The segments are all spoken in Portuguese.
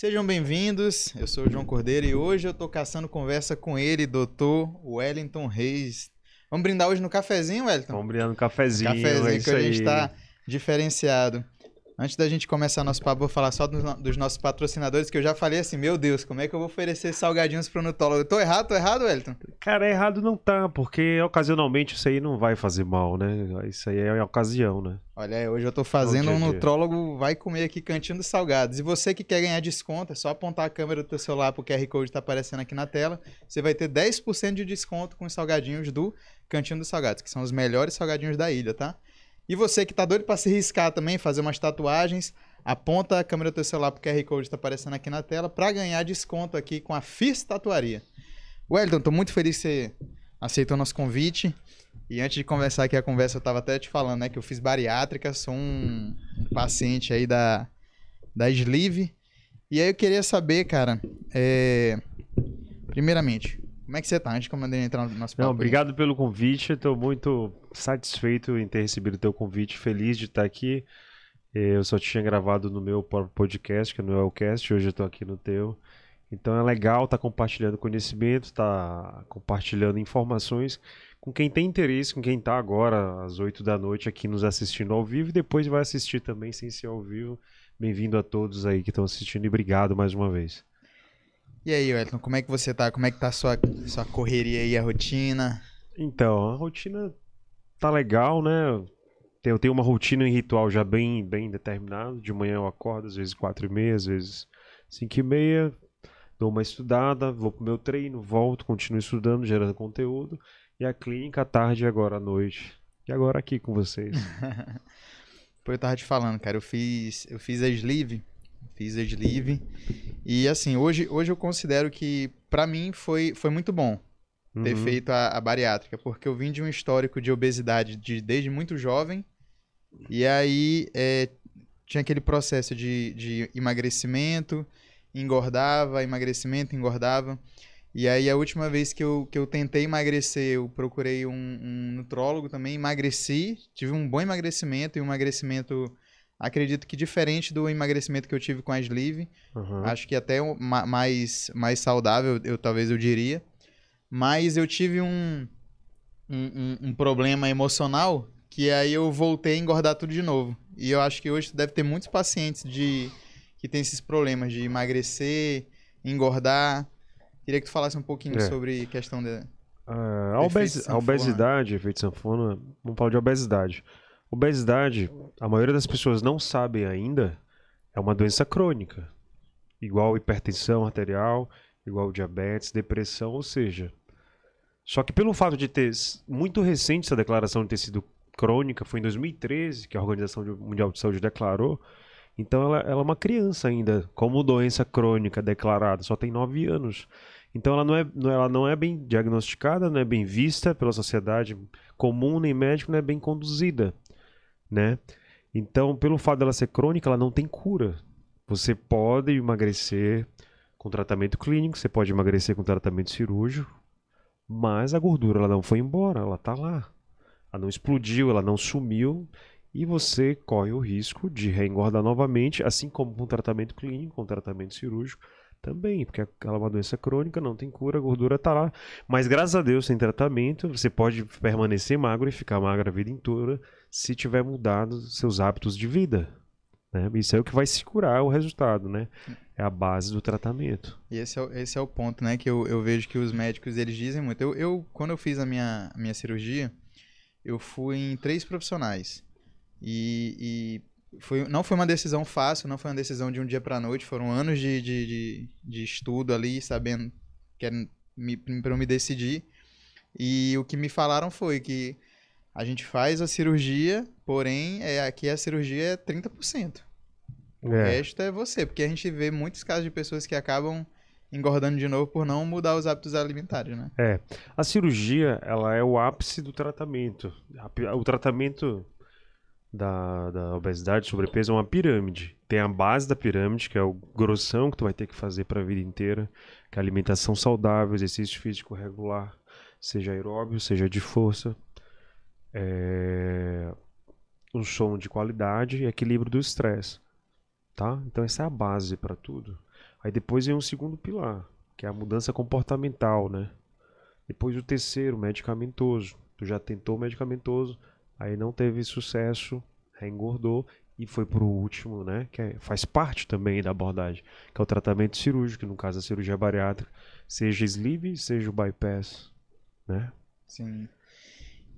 Sejam bem-vindos, eu sou o João Cordeiro e hoje eu tô caçando conversa com ele, doutor Wellington Reis. Vamos brindar hoje no cafezinho, Wellington? Vamos brindar no cafezinho, Cafezinho é que a aí. gente tá diferenciado. Antes da gente começar nosso papo, vou falar só dos, dos nossos patrocinadores, que eu já falei assim, meu Deus, como é que eu vou oferecer salgadinhos pro nutólogo? Eu tô errado? Tô errado, Wellington? Cara, errado não tá, porque ocasionalmente isso aí não vai fazer mal, né? Isso aí é ocasião, né? Olha, aí, hoje eu tô fazendo um nutrólogo vai comer aqui cantinho dos salgados. E você que quer ganhar desconto, é só apontar a câmera do teu celular pro QR Code tá aparecendo aqui na tela. Você vai ter 10% de desconto com os salgadinhos do Cantinho dos Salgados, que são os melhores salgadinhos da ilha, tá? E você que tá doido pra se riscar também, fazer umas tatuagens, aponta a câmera do teu celular pro QR Code que tá aparecendo aqui na tela pra ganhar desconto aqui com a FIS Tatuaria. Wellington, tô muito feliz que você aceitou nosso convite. E antes de conversar aqui a conversa, eu tava até te falando, né, que eu fiz bariátrica, sou um, um paciente aí da, da Sleeve. E aí eu queria saber, cara, é, primeiramente, como é que você tá? Antes de eu mandar entrar no nosso papo Não, aí. obrigado pelo convite. Estou muito satisfeito em ter recebido o teu convite, feliz de estar aqui. Eh, Eu só tinha gravado no meu próprio podcast, que é no Elcast, hoje eu estou aqui no teu. Então é legal estar compartilhando conhecimento, estar compartilhando informações com quem tem interesse, com quem está agora às 8 da noite aqui nos assistindo ao vivo e depois vai assistir também sem ser ao vivo. Bem-vindo a todos aí que estão assistindo e obrigado mais uma vez. E aí, Wellington, como é que você tá? Como é que tá a sua, sua correria aí, a rotina? Então, a rotina tá legal, né? Eu tenho uma rotina e ritual já bem, bem determinado. De manhã eu acordo, às vezes quatro e meia, às vezes cinco e meia, dou uma estudada, vou pro meu treino, volto, continuo estudando, gerando conteúdo. E a clínica à tarde e agora à noite. E agora aqui com vocês. Pô, eu tava te falando, cara, eu fiz, eu fiz a sleeve, fiz a sleeve, e assim, hoje, hoje eu considero que pra mim foi, foi muito bom ter Uhum. feito a, a bariátrica, porque eu vim de um histórico de obesidade de, desde muito jovem, e aí é, tinha aquele processo de, de emagrecimento, engordava, emagrecimento, engordava. E aí a última vez que eu, que eu tentei emagrecer, eu procurei um, um nutrólogo também, emagreci, tive um bom emagrecimento e um emagrecimento, acredito que diferente do emagrecimento que eu tive com a Sleeve. Uhum. Acho que até ma- mais, mais saudável, eu talvez eu diria. Mas eu tive um, um, um- um problema emocional que aí eu voltei a engordar tudo de novo. E eu acho que hoje deve ter muitos pacientes de que tem esses problemas de emagrecer, engordar. Queria que tu falasse um pouquinho É. sobre questão de... Ah, a, obesi- obesidade, efeito sanfona, vamos falar de obesidade. Obesidade, a maioria das pessoas não sabem ainda, é uma doença crônica. Igual hipertensão arterial, igual diabetes, depressão, ou seja. Só que pelo fato de ter muito recente essa declaração de ter sido crônica, foi em 2013 que a Organização Mundial de Saúde declarou. Então ela, ela é uma criança ainda, como doença crônica declarada, só tem 9 anos. Então ela não é, ela não é bem diagnosticada, não é bem vista pela sociedade comum, nem médico, não é bem conduzida, né? Então, pelo fato dela ser crônica, ela não tem cura. Você pode emagrecer com tratamento clínico, você pode emagrecer com tratamento cirúrgico, mas a gordura ela não foi embora, ela tá lá. Ela não explodiu, ela não sumiu e você corre o risco de reengordar novamente, assim como com tratamento clínico, com tratamento cirúrgico também, porque ela é uma doença crônica, não tem cura, a gordura está lá. Mas graças a Deus tem tratamento, você pode permanecer magro e ficar magro a vida inteira se tiver mudado seus hábitos de vida. Né? Isso é o que vai se curar o resultado, né? É a base do tratamento. E esse é, esse é o ponto, né? Que eu, eu vejo que os médicos, eles dizem muito. Eu, eu quando eu fiz a minha, minha cirurgia, eu fui em três profissionais. E, e foi, não foi uma decisão fácil, não foi uma decisão de um dia pra noite. Foram anos de, de, de, de estudo ali, sabendo que era me, pra eu me decidir. E o que me falaram foi que a gente faz a cirurgia, porém, é, aqui a cirurgia é 30%. O É. resto é você, porque a gente vê muitos casos de pessoas que acabam engordando de novo por não mudar os hábitos alimentares, né? É, a cirurgia, ela é o ápice do tratamento. O tratamento da, da obesidade, sobrepeso, é uma pirâmide. Tem a base da pirâmide, que é o grossão que tu vai ter que fazer para a vida inteira, que é alimentação saudável, exercício físico regular, seja aeróbio, seja de força, é, um sono de qualidade e equilíbrio do estresse, tá? Então essa é a base para tudo. Aí depois vem um segundo pilar, que é a mudança comportamental, né? Depois o terceiro, medicamentoso. Tu já tentou medicamentoso, aí não teve sucesso, engordou e foi pro último, né? Que é, faz parte também da abordagem, que é o tratamento cirúrgico, no caso a cirurgia bariátrica, seja sleeve, seja o bypass, né? Sim.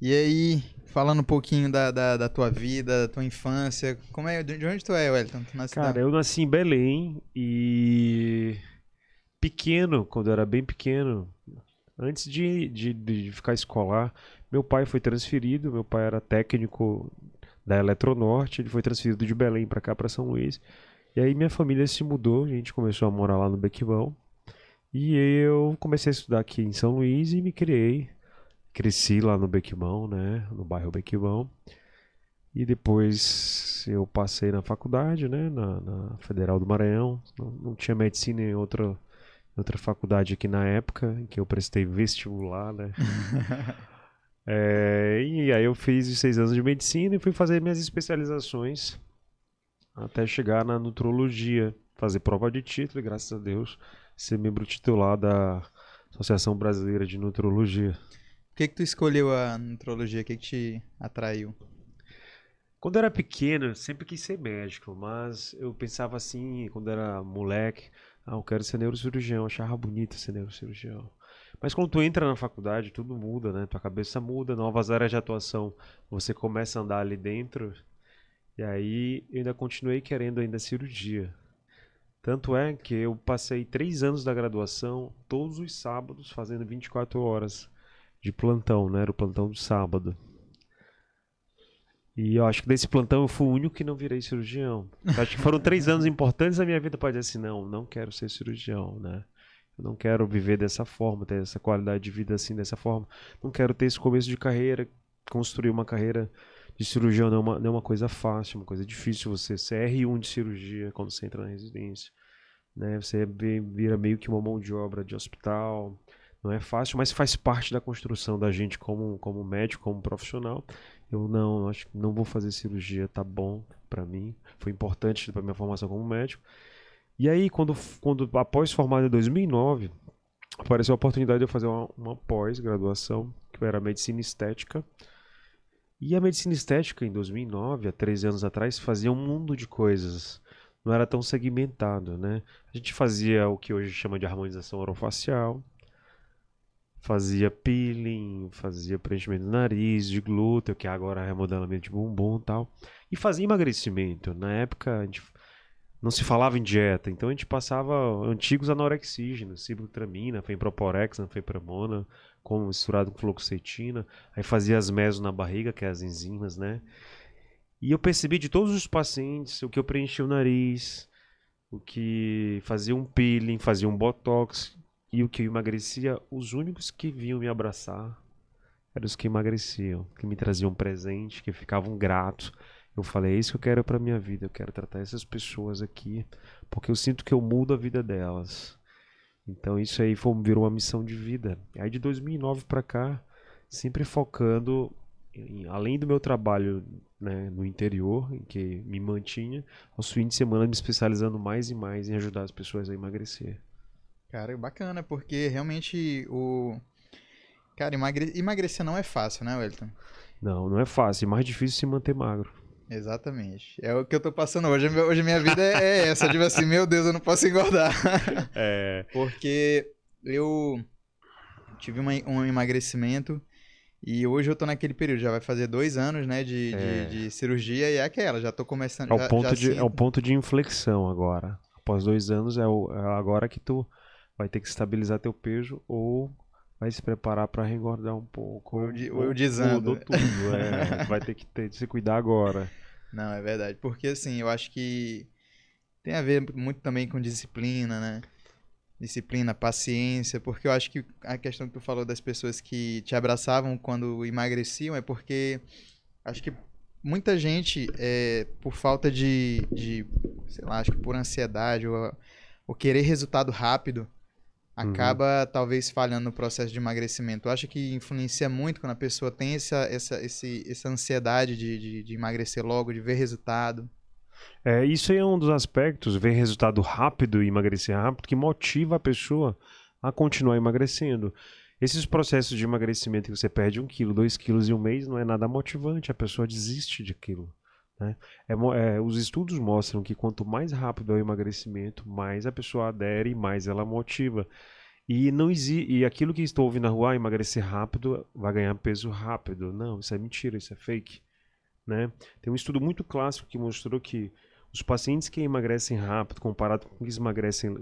E aí, falando um pouquinho da, da, da, tua vida, da tua infância, como é, de onde tu é, Wellington? Tu Cara, eu nasci em Belém e pequeno, quando eu era bem pequeno, antes de, de, de ficar escolar, meu pai foi transferido, meu pai era técnico da Eletronorte, ele foi transferido de Belém para cá, para São Luís. E aí minha família se mudou, a gente começou a morar lá no Bequimão. E eu comecei a estudar aqui em São Luís e me criei cresci lá no Bequimão, né? No bairro Bequimão. E depois eu passei na faculdade, né? Na, na Federal do Maranhão. Não, não, tinha medicina em outra, outra faculdade aqui na época, em que eu prestei vestibular, né? é, e aí eu fiz seis anos de medicina e fui fazer minhas especializações até chegar na nutrologia, fazer prova de título e graças a Deus ser membro titular da Associação Brasileira de Nutrologia que que tu escolheu a nutrologia? O que que te atraiu? Quando eu era pequeno, eu sempre quis ser médico, mas eu pensava assim, quando era moleque, ah, eu quero ser neurocirurgião, eu achava bonito ser neurocirurgião. Mas quando tu entra na faculdade, tudo muda, né? Tua cabeça muda, novas áreas de atuação, você começa a andar ali dentro. E aí eu ainda continuei querendo ainda cirurgia. Tanto é que eu passei três anos da graduação, todos os sábados, fazendo 24 horas de plantão, né? Era o plantão do sábado. E eu acho que desse plantão eu fui o único que não virei cirurgião. Eu acho que foram três anos importantes na minha vida para dizer assim, não, não quero ser cirurgião, né? Eu não quero viver dessa forma, ter essa qualidade de vida assim, dessa forma. Não quero ter esse começo de carreira, construir uma carreira de cirurgião não é uma, não é uma coisa fácil, uma coisa difícil você ser R1 de cirurgia quando você entra na residência. Né? Você vira meio que uma mão de obra de hospital, não é fácil, mas faz parte da construção da gente como, como médico, como profissional. Eu não, acho que não vou fazer cirurgia, tá bom para mim. Foi importante para minha formação como médico. E aí, quando, quando após formado em 2009, apareceu a oportunidade de eu fazer uma, uma pós-graduação, que era medicina estética. E a medicina estética, em 2009, há 13 anos atrás, fazia um mundo de coisas. Não era tão segmentado, né? A gente fazia o que hoje chama de harmonização orofacial, fazia peeling, fazia preenchimento do nariz, de glúteo, que agora é remodelamento de bumbum e tal. E fazia emagrecimento. Na época a gente não se falava em dieta, então a gente passava antigos anorexígenos, ciblutramina, femproporex, anfepramona, como misturado com fluoxetina, aí fazia as meso na barriga, que é as enzimas, né? E eu percebi de todos os pacientes o que eu preenchia o nariz, o que fazia um peeling, fazia um botox, e o que emagrecia, os únicos que vinham me abraçar eram os que emagreciam, que me traziam presente, que ficavam gratos. Eu falei, é isso que eu quero para minha vida, eu quero tratar essas pessoas aqui, porque eu sinto que eu mudo a vida delas. Então isso aí foi, virou uma missão de vida. Aí de 2009 para cá, sempre focando em, além do meu trabalho né, no interior, em que me mantinha, aos fins de semana me especializando mais e mais em ajudar as pessoas a emagrecer. Cara, bacana, porque realmente o. Cara, emagre... emagrecer não é fácil, né, Wellington? Não, não é fácil. É mais difícil se manter magro. Exatamente. É o que eu tô passando hoje. Hoje a minha vida é essa. tipo assim, meu Deus, eu não posso engordar. É. Porque eu tive uma, um emagrecimento e hoje eu tô naquele período. Já vai fazer dois anos, né, de, é. de, de, cirurgia e é aquela. Já tô começando. É o, já, ponto já de, é o ponto de inflexão agora. Após dois anos, é, o, é agora que tu vai ter que estabilizar teu peso ou vai se preparar para regordar um pouco. Ou, de, ou, ou desando. tudo, é, vai ter que ter, se cuidar agora. Não, é verdade. Porque assim, eu acho que tem a ver muito também com disciplina, né? Disciplina, paciência, porque eu acho que a questão que tu falou das pessoas que te abraçavam quando emagreciam é porque acho que muita gente, é, por falta de, de, sei lá, acho que por ansiedade ou, ou querer resultado rápido. Acaba uhum. talvez falhando no processo de emagrecimento. Eu acho que influencia muito quando a pessoa tem essa, essa, esse, essa ansiedade de, de, de emagrecer logo, de ver resultado. É, isso aí é um dos aspectos, ver resultado rápido e emagrecer rápido, que motiva a pessoa a continuar emagrecendo. Esses processos de emagrecimento que você perde um quilo, dois quilos em um mês não é nada motivante, a pessoa desiste de aquilo. Né? É, é, os estudos mostram que quanto mais rápido é o emagrecimento, mais a pessoa adere, mais ela motiva. E não e aquilo que estou ouvindo na rua, ah, emagrecer rápido, vai ganhar peso rápido. Não, isso é mentira, isso é fake. Né? Tem um estudo muito clássico que mostrou que os pacientes que emagrecem rápido, comparado com os que emagrecem,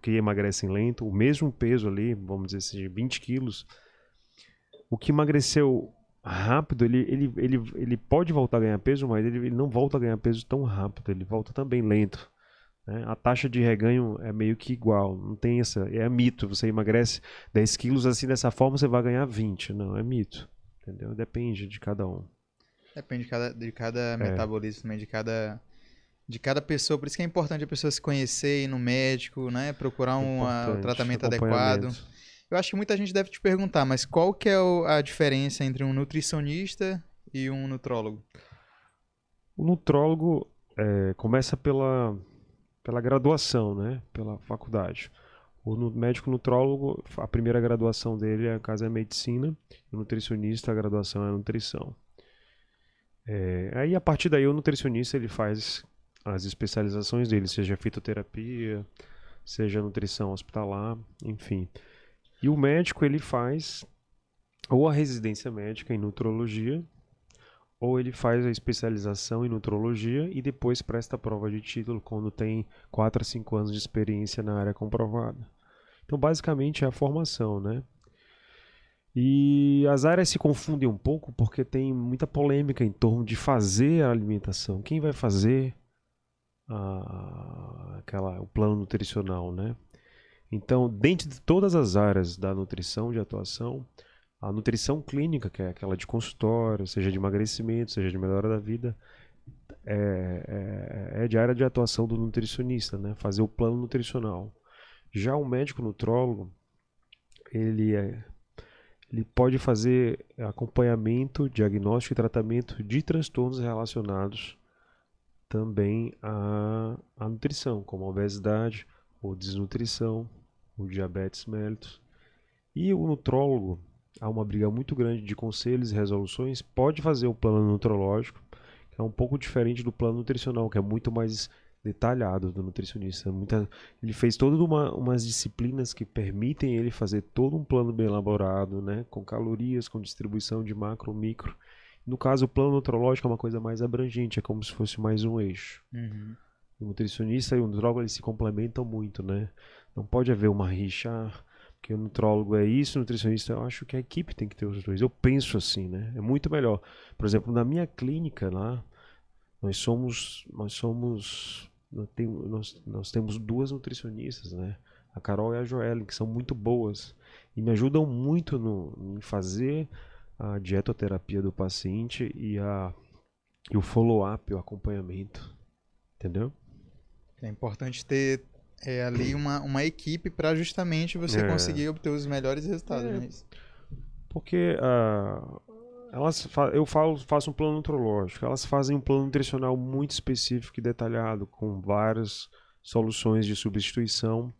que emagrecem lento, o mesmo peso ali, vamos dizer assim, 20 quilos, o que emagreceu rápido, ele, ele, ele, ele pode voltar a ganhar peso, mas ele, ele não volta a ganhar peso tão rápido, ele volta também lento. Né? A taxa de reganho é meio que igual, não tem essa, é mito, você emagrece 10 quilos assim dessa forma, você vai ganhar 20, não, é mito, entendeu? Depende de cada um. Depende de cada, de cada é. metabolismo também, de cada de cada pessoa. Por isso que é importante a pessoa se conhecer, ir no médico, né? Procurar um, a, um tratamento adequado. Eu acho que muita gente deve te perguntar, mas qual que é a diferença entre um nutricionista e um nutrólogo? O nutrólogo é, começa pela, pela graduação, né? Pela faculdade. O médico nutrólogo, a primeira graduação dele, a casa é medicina, o nutricionista, a graduação é nutrição. É, aí a partir daí o nutricionista ele faz as especializações dele, seja fitoterapia, seja nutrição hospitalar, enfim. E o médico ele faz ou a residência médica em nutrologia, ou ele faz a especialização em nutrologia e depois presta a prova de título quando tem 4 a 5 anos de experiência na área comprovada. Então, basicamente é a formação, né? E as áreas se confundem um pouco porque tem muita polêmica em torno de fazer a alimentação. Quem vai fazer? a, aquela, o plano nutricional, né? Então, dentro de todas as áreas da nutrição de atuação, a nutrição clínica, que é aquela de consultório, seja de emagrecimento, seja de melhora da vida, é, é, é, de área de atuação do nutricionista, né? Fazer o plano nutricional. Já o médico nutrólogo, ele, é, ele pode fazer acompanhamento, diagnóstico e tratamento de transtornos relacionados também a, a nutrição, como obesidade, ou desnutrição, o diabetes mellitus. E o nutrólogo, há uma briga muito grande de conselhos e resoluções, pode fazer o plano nutrológico, que é um pouco diferente do plano nutricional, que é muito mais detalhado do nutricionista. Muita, ele fez todas uma, umas disciplinas que permitem ele fazer todo um plano bem elaborado, né, com calorias, com distribuição de macro, micro, no caso, o plano nutrológico é uma coisa mais abrangente, é como se fosse mais um eixo. Uhum. O nutricionista e o nutrólogo eles se complementam muito, né? Não pode haver uma rixa, porque o nutrólogo é isso, o nutricionista, eu acho que a equipe tem que ter os dois. Eu penso assim, né? É muito melhor. Por exemplo, na minha clínica lá, nós somos, nós somos, nós, nós temos duas nutricionistas, né? A Carol e a Joelle, que são muito boas e me ajudam muito no, em fazer a dietoterapia do paciente e, a, e o follow-up, o acompanhamento. Entendeu? É importante ter é, ali uma, uma equipe para justamente você é. conseguir obter os melhores resultados. É. Né? Porque uh, elas eu falo, faço um plano nutrológico, elas fazem um plano nutricional muito específico e detalhado, com várias soluções de substituição.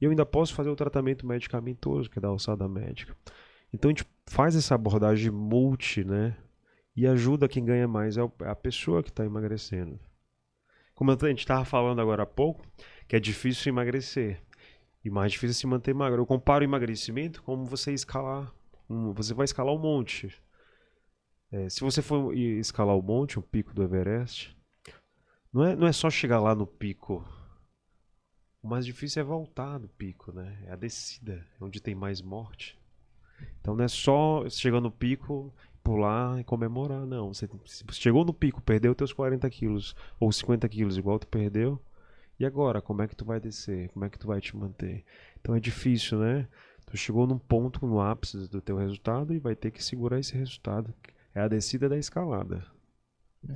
E eu ainda posso fazer o tratamento medicamentoso, que é da alçada médica. Então a gente faz essa abordagem multi, né? E ajuda quem ganha mais é, é a pessoa que está emagrecendo. Como a gente estava falando agora há pouco, que é difícil emagrecer e mais difícil se manter magro. Eu comparo o emagrecimento como você escalar, um, você vai escalar um monte. É, se você for escalar o monte, o pico do Everest, não é, não é só chegar lá no pico. O mais difícil é voltar do pico, né? É a descida, onde tem mais morte. Então não é só chegar no pico, pular e comemorar, não. Você chegou no pico, perdeu teus 40 quilos ou 50 quilos, igual tu perdeu. E agora, como é que tu vai descer? Como é que tu vai te manter? Então é difícil, né? Tu chegou num ponto, no ápice do teu resultado e vai ter que segurar esse resultado. É a descida da escalada.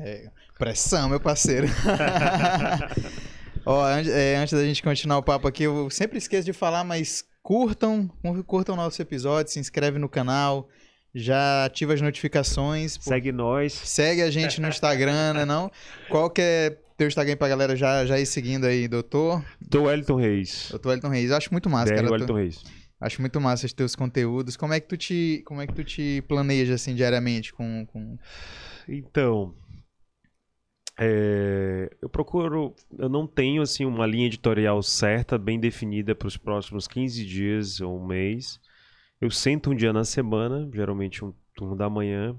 É, pressão, meu parceiro. Ó, antes, é, antes da gente continuar o papo aqui, eu sempre esqueço de falar, mas curtam, curtam nosso episódio, se inscreve no canal, já ativa as notificações. Segue nós. Segue a gente no Instagram, né não? Qualquer teu Instagram pra galera já, já ir seguindo aí, doutor. Doutor Wellington Reis. Doutor Wellington Reis. Eu acho muito massa, DR cara. Wellington Tu- Reis. Acho muito massa os teus conteúdos. Como é que tu te, como é que tu te planeja, assim, diariamente com... com... Então, é, eu procuro, eu não tenho assim uma linha editorial certa, bem definida para os próximos 15 dias ou um mês. Eu sento um dia na semana, geralmente um turno da manhã,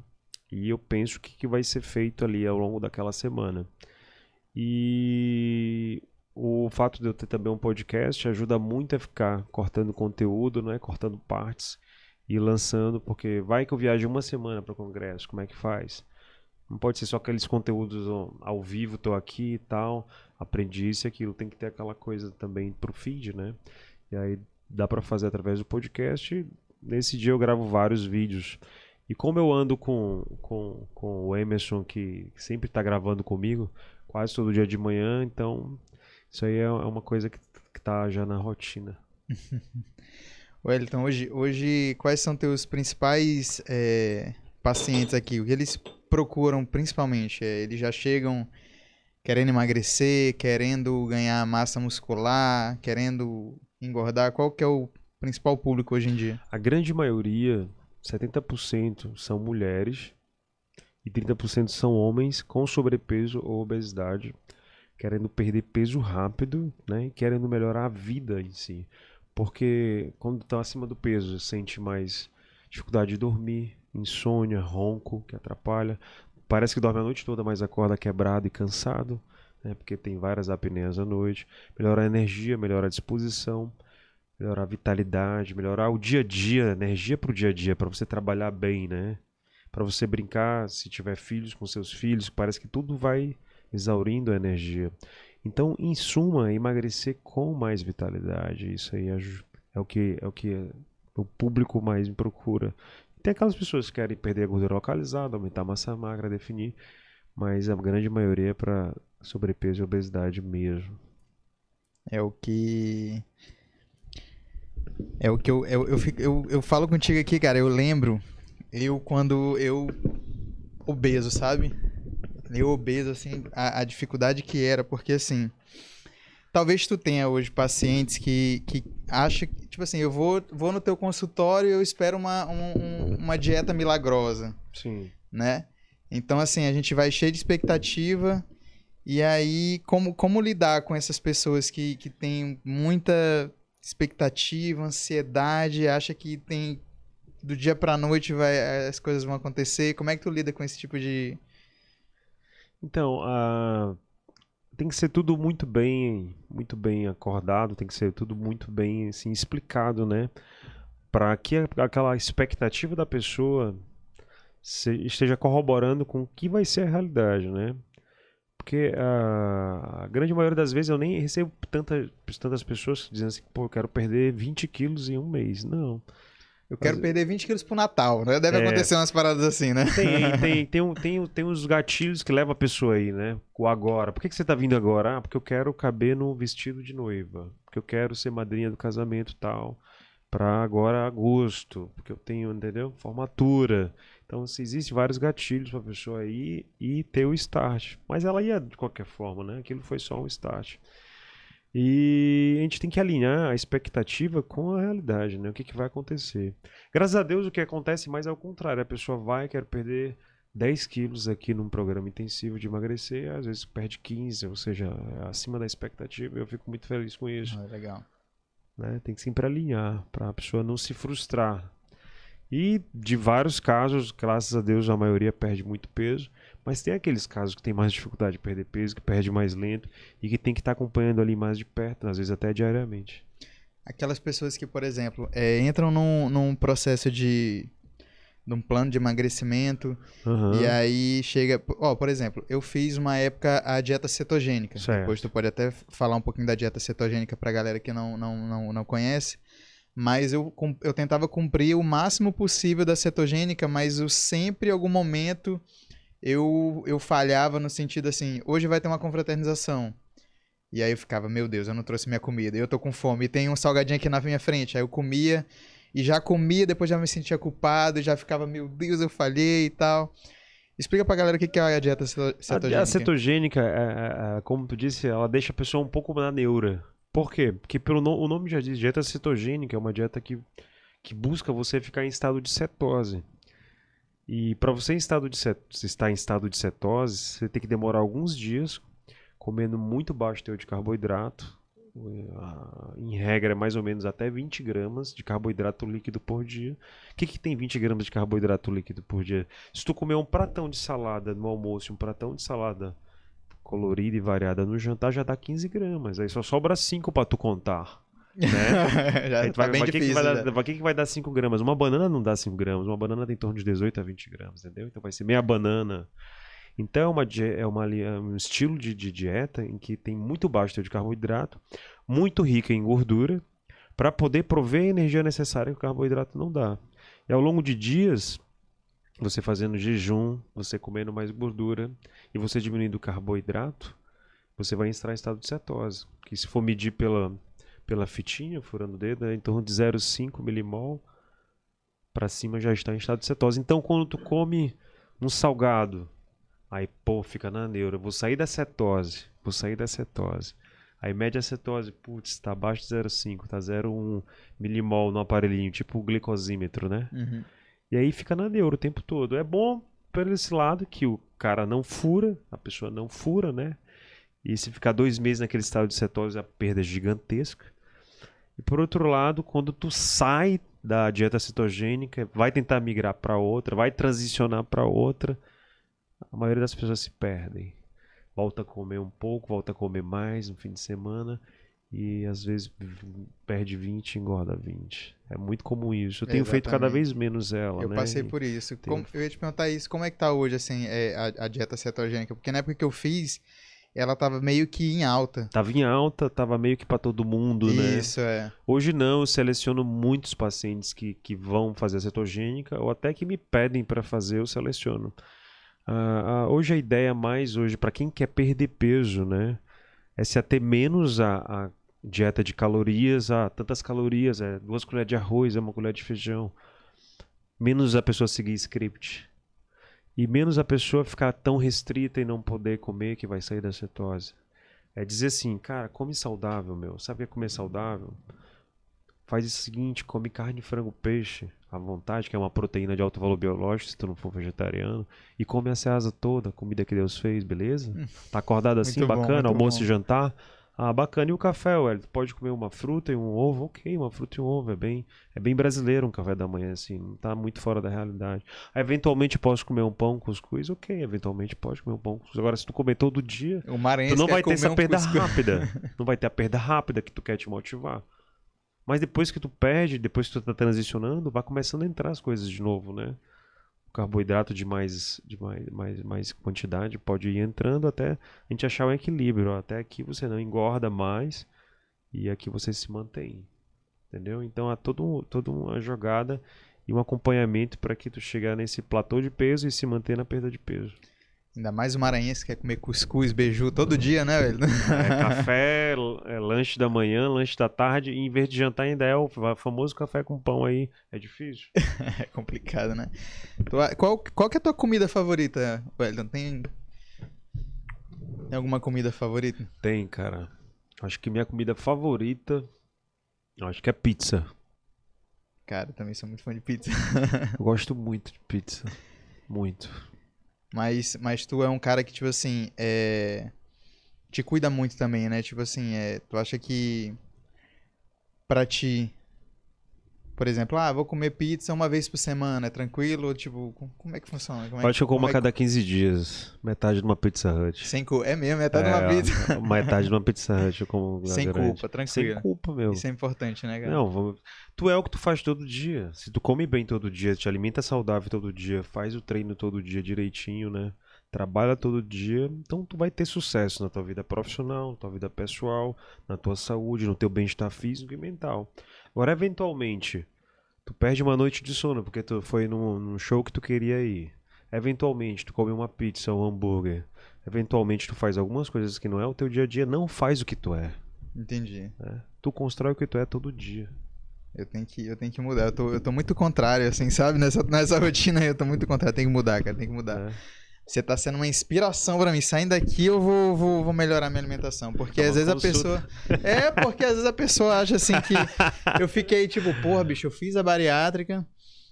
e eu penso o que, que vai ser feito ali ao longo daquela semana. E o fato de eu ter também um podcast ajuda muito a ficar cortando conteúdo, né, cortando partes e lançando, porque vai que eu viajo uma semana para o congresso, como é que faz? Não pode ser só aqueles conteúdos ao vivo, tô aqui e tal, aprendi isso e aquilo. Tem que ter aquela coisa também pro feed, né? E aí dá para fazer através do podcast. Nesse dia eu gravo vários vídeos. E como eu ando com, com, com o Emerson, que sempre tá gravando comigo, quase todo dia de manhã, então isso aí é é uma coisa que, que tá já na rotina. Wellington, hoje, hoje quais são teus principais é, pacientes aqui? O que eles procuram principalmente? É, eles já chegam querendo emagrecer, querendo ganhar massa muscular, querendo engordar? Qual que é o principal público hoje em dia? A grande maioria, 70%, são mulheres e 30% são homens com sobrepeso ou obesidade, querendo perder peso rápido né, e querendo melhorar a vida em si. Porque quando está acima do peso, sente mais dificuldade de dormir, insônia, ronco, que atrapalha. Parece que dorme a noite toda, mas acorda quebrado e cansado, né, porque tem várias apneias à noite. Melhorar a energia, melhorar a disposição melhorar a vitalidade, melhorar o dia a dia, energia para o dia a dia, para você trabalhar bem, né? Para você brincar, se tiver filhos com seus filhos, parece que tudo vai exaurindo a energia. Então, em suma, emagrecer com mais vitalidade, isso aí aju- é o que é o que o público mais me procura. Tem aquelas pessoas que querem perder a gordura localizada, aumentar a massa magra, definir, mas a grande maioria é para sobrepeso e obesidade mesmo. É o que. É o que eu, eu, eu, fico- eu, eu falo contigo aqui, cara. Eu lembro, eu quando eu. obeso, sabe? Eu obeso, assim, a, a dificuldade que era, porque assim. Talvez tu tenha hoje pacientes que, que acham que, tipo assim, eu vou, vou no teu consultório e eu espero uma, um- um- uma dieta milagrosa Sim. né? Então, assim, a gente vai cheio de expectativa. E aí, como, como lidar com essas pessoas que, que têm muita expectativa, ansiedade, acha que tem do dia pra noite vai, as coisas vão acontecer? Como é que tu lida com esse tipo de. Então, ah, tem que ser tudo muito bem, muito bem acordado, tem que ser tudo muito bem assim, explicado, né? Para que aquela expectativa da pessoa se- esteja corroborando com o que vai ser a realidade, né? Porque ah, a grande maioria das vezes eu nem recebo tanta, tantas pessoas dizem assim, pô, eu quero perder 20 quilos em um mês. Não. Eu quero Mas- perder 20 quilos pro Natal, né? Deve É. acontecer umas paradas assim, né? Tem, tem, tem, tem, tem uns gatilhos que levam a pessoa aí, né? O agora. Por que, que você tá vindo agora? Ah, porque eu quero caber no vestido de noiva. Porque eu quero ser madrinha do casamento e tal. Pra agora agosto. Porque eu tenho, entendeu? Formatura. Então, assim, existem vários gatilhos pra pessoa ir e ter o start. Mas ela ia de qualquer forma, né? Aquilo foi só um start. E a gente tem que alinhar a expectativa com a realidade, né? O que, que vai acontecer. Graças a Deus, o que acontece mais é o contrário. A pessoa vai, quer perder 10 quilos aqui num programa intensivo de emagrecer, às vezes perde 15, ou seja, é acima da expectativa. Eu fico muito feliz com isso. Ah, legal. né? Tem que sempre alinhar para a pessoa não se frustrar. E de vários casos, graças a Deus, a maioria perde muito peso, mas tem aqueles casos que tem mais dificuldade de perder peso, que perde mais lento e que tem que estar acompanhando ali mais de perto, às vezes até diariamente. Aquelas pessoas que, por exemplo, é, entram num, num processo de. num plano de emagrecimento. Aham. E aí chega. Ó, por exemplo, eu fiz uma época a dieta cetogênica. Certo. Depois tu pode até falar um pouquinho da dieta cetogênica pra galera que não, não, não, não conhece. Mas eu, eu tentava cumprir o máximo possível da cetogênica, mas eu sempre, em algum momento, eu, eu falhava no sentido assim: hoje vai ter uma confraternização. E aí eu ficava, meu Deus, eu não trouxe minha comida, eu tô com fome, e tem um salgadinho aqui na minha frente. Aí eu comia, e já comia, depois já me sentia culpado, e já ficava, meu Deus, eu falhei e tal. Explica pra galera o que é a dieta cetogênica. A cetogênica, é, é, como tu disse, ela deixa a pessoa um pouco na neura. Por quê? Porque pelo no, o nome já diz, dieta cetogênica é uma dieta que, que busca você ficar em estado de cetose. E para você em estado de estar em estado de cetose, você tem que demorar alguns dias comendo muito baixo teor de carboidrato. Em regra, é mais ou menos até 20 gramas de carboidrato líquido por dia. O que, que tem 20 gramas de carboidrato líquido por dia? Se tu comer um pratão de salada no almoço, um pratão de salada colorida e variada no jantar, já dá 15 gramas. Aí só sobra 5 para tu contar. Né? já tá vai, bem difícil. Que, vai dar, vai, que vai dar 5 gramas? Uma banana não dá 5 gramas, uma banana tem em torno de 18 a 20 gramas, entendeu? Então vai ser meia banana. Então é, uma, é, uma, é um estilo de, de dieta em que tem muito baixo de carboidrato, muito rica em gordura, para poder prover a energia necessária que o carboidrato não dá. E ao longo de dias, você fazendo jejum, você comendo mais gordura e você diminuindo o carboidrato, você vai entrar em estado de cetose. Que se for medir pela pela fitinha, furando o dedo, é em torno de 0,5 milimol para cima já está em estado de cetose. Então, quando tu come um salgado, aí, pô, fica na neura, vou sair da cetose, vou sair da cetose. Aí mede a cetose, putz, está abaixo de 0,5, tá 0,1 milimol no aparelhinho, tipo o glicosímetro, né? Uhum. E aí fica na neura o tempo todo. É bom por esse lado que o cara não fura, a pessoa não fura, né? E se ficar dois meses naquele estado de cetose, a perda é gigantesca. E por outro lado, quando tu sai da dieta cetogênica, vai tentar migrar para outra, vai transicionar para outra, a maioria das pessoas se perdem. Volta a comer um pouco, volta a comer mais no fim de semana e às vezes perde 20 e engorda 20. É muito comum isso. Eu tenho Exatamente. feito cada vez menos ela. Eu né? passei por isso. Tenho... Como, eu ia te perguntar isso, como é que tá hoje assim, é, a, a dieta cetogênica? Porque na época que eu fiz, ela tava meio que em alta. Tava em alta, tava meio que para todo mundo, Isso, né? Isso, é. Hoje não, eu seleciono muitos pacientes que, que vão fazer a cetogênica ou até que me pedem para fazer, eu seleciono. Uh, uh, hoje a ideia mais hoje para quem quer perder peso, né, é se ater menos a, a dieta de calorias, a tantas calorias, é duas colheres de arroz, é uma colher de feijão, menos a pessoa seguir script e menos a pessoa ficar tão restrita e não poder comer que vai sair da cetose. É dizer assim, cara, come saudável, meu. Sabe o que é comer saudável? Faz o seguinte, come carne, frango, peixe à vontade, que é uma proteína de alto valor biológico, se tu não for vegetariano, e come a ceasa toda, comida que Deus fez, beleza? Hum. Tá acordado assim, muito bacana, bom, almoço bom. e jantar? Ah, bacana. E o café? Tu pode comer uma fruta e um ovo? Ok, uma fruta e um ovo. É bem, é bem brasileiro um café da manhã, assim. Não tá muito fora da realidade. Aí, eventualmente, posso comer um pão com cuscuz? Ok, eventualmente pode comer um pão com cuscuz. Agora, se tu comer todo dia, tu não vai ter essa um perda cuscuz. rápida. não vai ter a perda rápida que tu quer te motivar. Mas depois que tu perde, depois que tu tá transicionando, vai começando a entrar as coisas de novo, né? Carboidrato de mais, de mais, mais, mais quantidade pode ir entrando até a gente achar um equilíbrio. Até aqui você não engorda mais e aqui você se mantém. Entendeu? Então há todo, toda uma jogada e um acompanhamento para que tu chegar nesse platô de peso e se manter na perda de peso. Ainda mais o maranhense que quer comer cuscuz, beiju todo dia, né, velho? É, café, é, lanche da manhã, lanche da tarde, e em vez de jantar ainda é o famoso café com pão aí. É difícil. é complicado, né? Qual, qual que é a tua comida favorita, velho? Tem, tem alguma comida favorita? Tem, cara. Acho que minha comida favorita, acho que é pizza. Cara, também sou muito fã de pizza. Gosto muito de pizza. Muito. Mas, mas tu é um cara que, tipo assim, é... te cuida muito também, né? Tipo assim, é... tu acha que pra ti por exemplo, ah, vou comer pizza uma vez por semana, é tranquilo? Tipo, como é que funciona? Como é Acho que eu como a é cada 15 dias, metade de uma Pizza Hut. Sem culpa, é mesmo, metade é, de uma é, pizza. Metade de uma Pizza Hut eu como Sem grande. culpa, tranquilo. Sem culpa, meu. Isso é importante, né, cara? Não, vamos... tu é o que tu faz todo dia. Se tu come bem todo dia, te alimenta saudável todo dia, faz o treino todo dia direitinho, né? Trabalha todo dia, então tu vai ter sucesso na tua vida profissional, na tua vida pessoal, na tua saúde, no teu bem-estar físico e mental. Agora, eventualmente, tu perde uma noite de sono porque tu foi num, num show que tu queria ir. Eventualmente, tu come uma pizza ou um hambúrguer. Eventualmente, tu faz algumas coisas que não é o teu dia a dia. Não faz o que tu é. Entendi. É. Tu constrói o que tu é todo dia. Eu tenho que, eu tenho que mudar. Eu tô, eu tô muito contrário, assim, sabe? Nessa, nessa rotina aí, eu tô muito contrário. Tem que mudar, cara. Tem que mudar. É. você tá sendo uma inspiração pra mim. Saindo daqui, eu vou, vou, vou melhorar minha alimentação. Porque Toma às vezes a pessoa. É, porque às vezes a pessoa acha assim que. Eu fiquei tipo, porra, bicho, eu fiz a bariátrica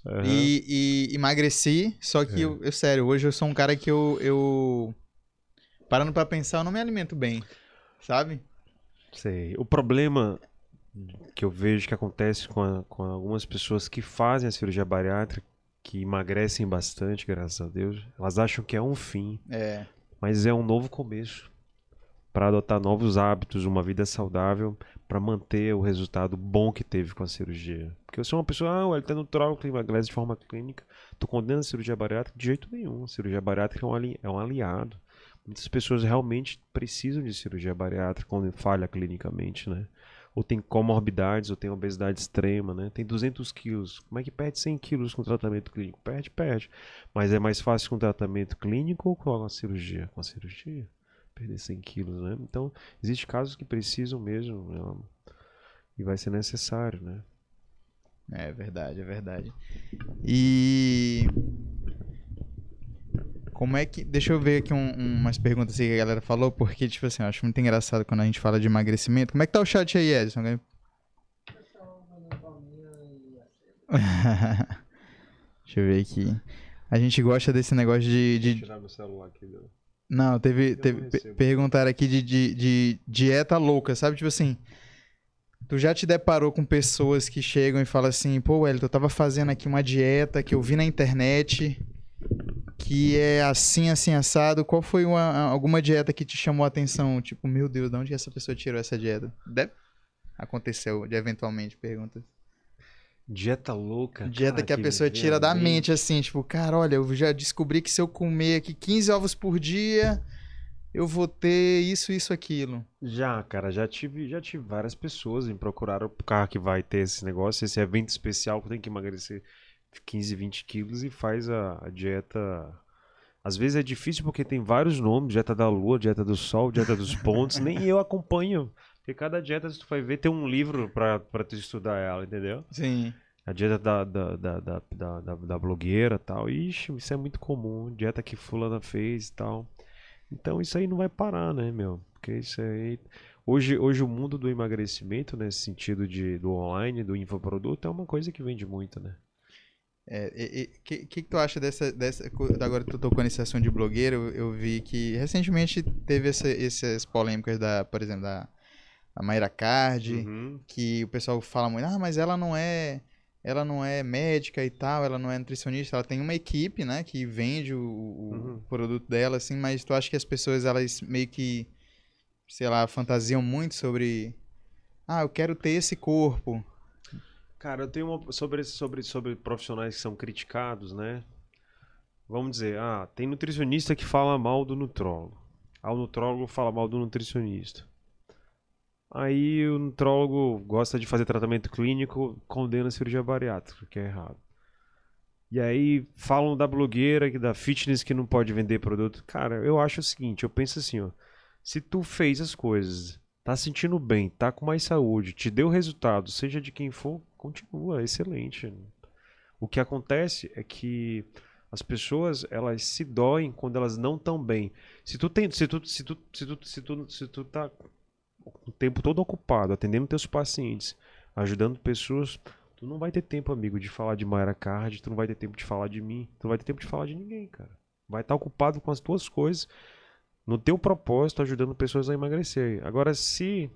Aham. e, e emagreci. Só que, É. eu, eu, sério, hoje eu sou um cara que eu. eu parando pra pensar, eu não me alimento bem. Sabe? Sei. O problema que eu vejo que acontece com, a- com algumas pessoas que fazem a cirurgia bariátrica, que emagrecem bastante, graças a Deus, elas acham que é um fim, É. mas é um novo começo para adotar novos hábitos, uma vida saudável, para manter o resultado bom que teve com a cirurgia. Porque eu sou uma pessoa, ah, ele tá natural, emagrece de forma clínica, tu condena a cirurgia bariátrica de jeito nenhum. A cirurgia bariátrica é um, ali- é um aliado. Muitas pessoas realmente precisam de cirurgia bariátrica quando falha clinicamente, né? Ou tem comorbidades, ou tem obesidade extrema, né? Tem 200 quilos. Como é que perde 100 quilos com tratamento clínico? Perde, perde. Mas é mais fácil com tratamento clínico ou com a cirurgia? Com a cirurgia. Perder 100 quilos, né? Então, existem casos que precisam mesmo, né? E vai ser necessário, né? É verdade, é verdade. E. Como é que. Deixa eu ver aqui um- um- umas perguntas que a galera falou, porque, tipo assim, eu acho muito engraçado quando a gente fala de emagrecimento. Como é que tá o chat aí, Edson? Deixa eu ver aqui. A gente gosta desse negócio de. de- tirar meu celular aqui. Deu. Não, teve. Teve perguntaram aqui de, de, de dieta louca, sabe? Tipo assim. Tu já te deparou com pessoas que chegam e falam assim, pô, Wellington, eu tava fazendo aqui uma dieta que eu vi na internet, que é assim, assim, assado. Qual foi uma, alguma dieta que te chamou a atenção? Tipo, meu Deus, de onde que essa pessoa tirou essa dieta? Deve... Aconteceu, de eventualmente, perguntas. Dieta louca. Dieta cara, que a pessoa vem tira da mente, assim, tipo, cara, olha, eu já descobri que se eu comer aqui 15 ovos por dia, eu vou ter isso, isso, aquilo. Já, cara, já tive, já tive várias pessoas em procurar o carro que vai ter esse negócio, esse evento especial que tem que emagrecer 15, 20 quilos e faz a, a dieta. Às vezes é difícil porque tem vários nomes, dieta da lua, dieta do sol, dieta dos pontos, nem eu acompanho. Porque cada dieta, se tu vai ver, tem um livro pra, pra tu estudar ela, entendeu? Sim. A dieta da, da, da, da, da, da, da blogueira e tal. Ixi, isso é muito comum. Dieta que fulana fez e tal. Então isso aí não vai parar, né, meu? Porque isso aí. Hoje, hoje o mundo do emagrecimento, nesse sentido de, do online, do infoproduto, é uma coisa que vende muito, né? É, o que, que, tu acha dessa, dessa. Agora tu tocou nesse assunto de blogueiro, eu, eu vi que recentemente teve essa, essas polêmicas da, por exemplo, da, da Mayra Card, Uhum. que o pessoal fala muito, ah, mas ela não é. Ela não é médica e tal, ela não é nutricionista, ela tem uma equipe, né, que vende o, o Uhum. produto dela, assim, mas tu acha que as pessoas, elas meio que, sei lá, fantasiam muito sobre, ah, eu quero ter esse corpo. Cara, eu tenho uma sobre sobre sobre profissionais que são criticados, né? Vamos dizer, ah, tem nutricionista que fala mal do nutrólogo. Ah, o nutrólogo fala mal do nutricionista. Aí o nutrólogo gosta de fazer tratamento clínico, condena a cirurgia bariátrica, que é errado. E aí falam da blogueira, que da fitness que não pode vender produto. Cara, eu acho o seguinte, eu penso assim, ó. Se tu fez as coisas, tá sentindo bem, tá com mais saúde, te deu resultado, seja de quem for, continua, excelente. O que acontece é que as pessoas, elas se doem quando elas não estão bem. Se tu tem, se tu, se tu, se tu, se tu, se tu tá o tempo todo ocupado, atendendo teus pacientes, ajudando pessoas, tu não vai ter tempo, amigo, de falar de Mayra Card, tu não vai ter tempo de falar de mim, tu não vai ter tempo de falar de ninguém, cara. Vai estar ocupado com as tuas coisas, no teu propósito, ajudando pessoas a emagrecer. Agora, se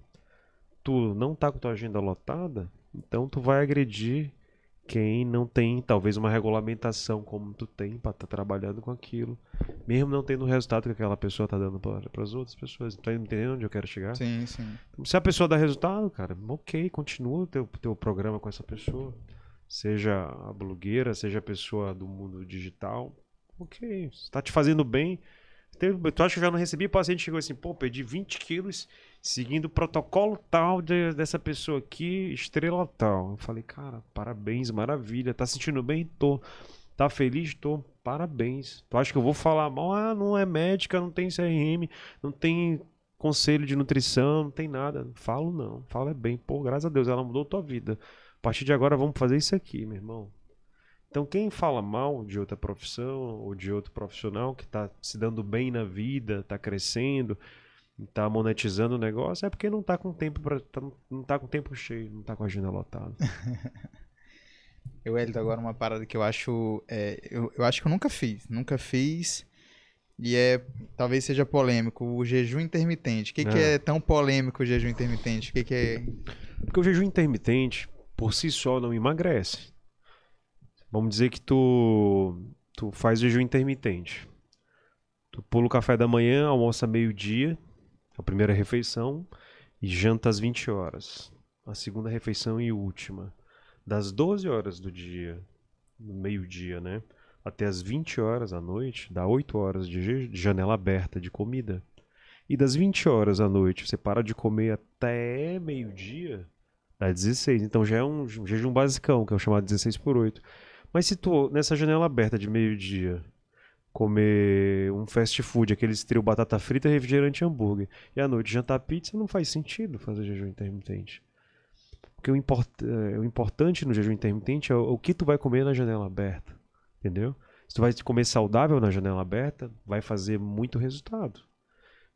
tu não tá com tua agenda lotada, então tu vai agredir quem não tem talvez uma regulamentação como tu tem para estar trabalhando com aquilo, mesmo não tendo o resultado que aquela pessoa tá dando para as outras pessoas. Tá entendendo onde eu quero chegar? Sim, sim. Se a pessoa dá resultado, cara, ok, continua o teu, teu programa com essa pessoa. Seja a blogueira, seja a pessoa do mundo digital. Ok, se tá te fazendo bem. Tu acha que eu já não recebi paciente chegou assim, pô, perdi 20 quilos seguindo o protocolo tal de- dessa pessoa aqui, estrela tal. Eu falei, cara, parabéns, maravilha. Tá sentindo bem? Tô. Tá feliz? Tô. Parabéns. Tu acha que eu vou falar mal? Ah, não é médica, não tem CRM, não tem conselho de nutrição, não tem nada. Falo não. Falo é bem. Pô, graças a Deus, ela mudou tua vida. A partir de agora vamos fazer isso aqui, meu irmão. Então, quem fala mal de outra profissão ou de outro profissional que está se dando bem na vida, está crescendo, está monetizando o negócio, é porque não está com tempo para tá, não está com tempo cheio, não está com a agenda lotada. eu, Elton, agora uma parada que eu acho. É, eu, eu acho que eu nunca fiz. Nunca fiz. E é. Talvez seja polêmico. O jejum intermitente. O que, que é. é tão polêmico o jejum intermitente? O que, que é. Porque o jejum intermitente, por si só, não emagrece. Vamos dizer que tu, tu faz jejum intermitente. Tu pula o café da manhã, almoça meio-dia, a primeira refeição, e janta às 20 horas. A segunda refeição e última. Das 12 horas do dia, meio-dia, né? Até as 20 horas à noite, dá 8 horas de janela aberta de comida. E das 20 horas à noite, você para de comer até meio-dia, dá 16. Então já é um jejum basicão, que é o chamado 16 por 8. Mas se tu, nessa janela aberta de meio-dia, comer um fast food, aqueles trio batata frita, refrigerante e hambúrguer, e à noite jantar pizza, não faz sentido fazer jejum intermitente. Porque o, import, é, o importante no jejum intermitente é o, o que tu vai comer na janela aberta. Entendeu? Se tu vai comer saudável na janela aberta, vai fazer muito resultado.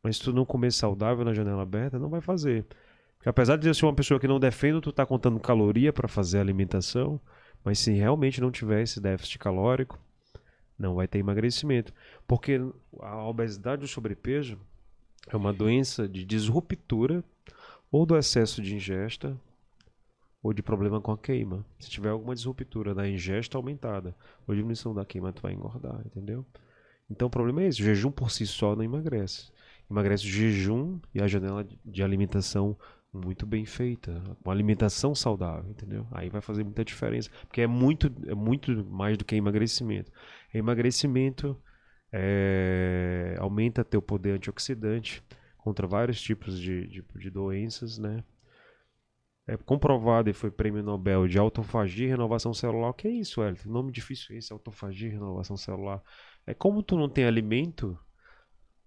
Mas se tu não comer saudável na janela aberta, não vai fazer. Porque apesar de eu ser uma pessoa que não defendo, tu tá contando caloria para fazer a alimentação, mas se realmente não tiver esse déficit calórico, não vai ter emagrecimento. Porque a obesidade ou sobrepeso é uma doença de disruptura ou do excesso de ingesta ou de problema com a queima. Se tiver alguma disruptura da ingesta aumentada ou diminuição da queima, tu vai engordar, entendeu? Então o problema é esse, o jejum por si só não emagrece. Emagrece o jejum e a janela de alimentação muito bem feita, uma alimentação saudável, entendeu? Aí vai fazer muita diferença, porque é muito, é muito mais do que emagrecimento. Emagrecimento é, aumenta teu poder antioxidante contra vários tipos de, de, de doenças, né? É comprovado e foi prêmio Nobel de autofagia e renovação celular. O que é isso, Elton? Nome difícil esse, autofagia e renovação celular. É como tu não tem alimento,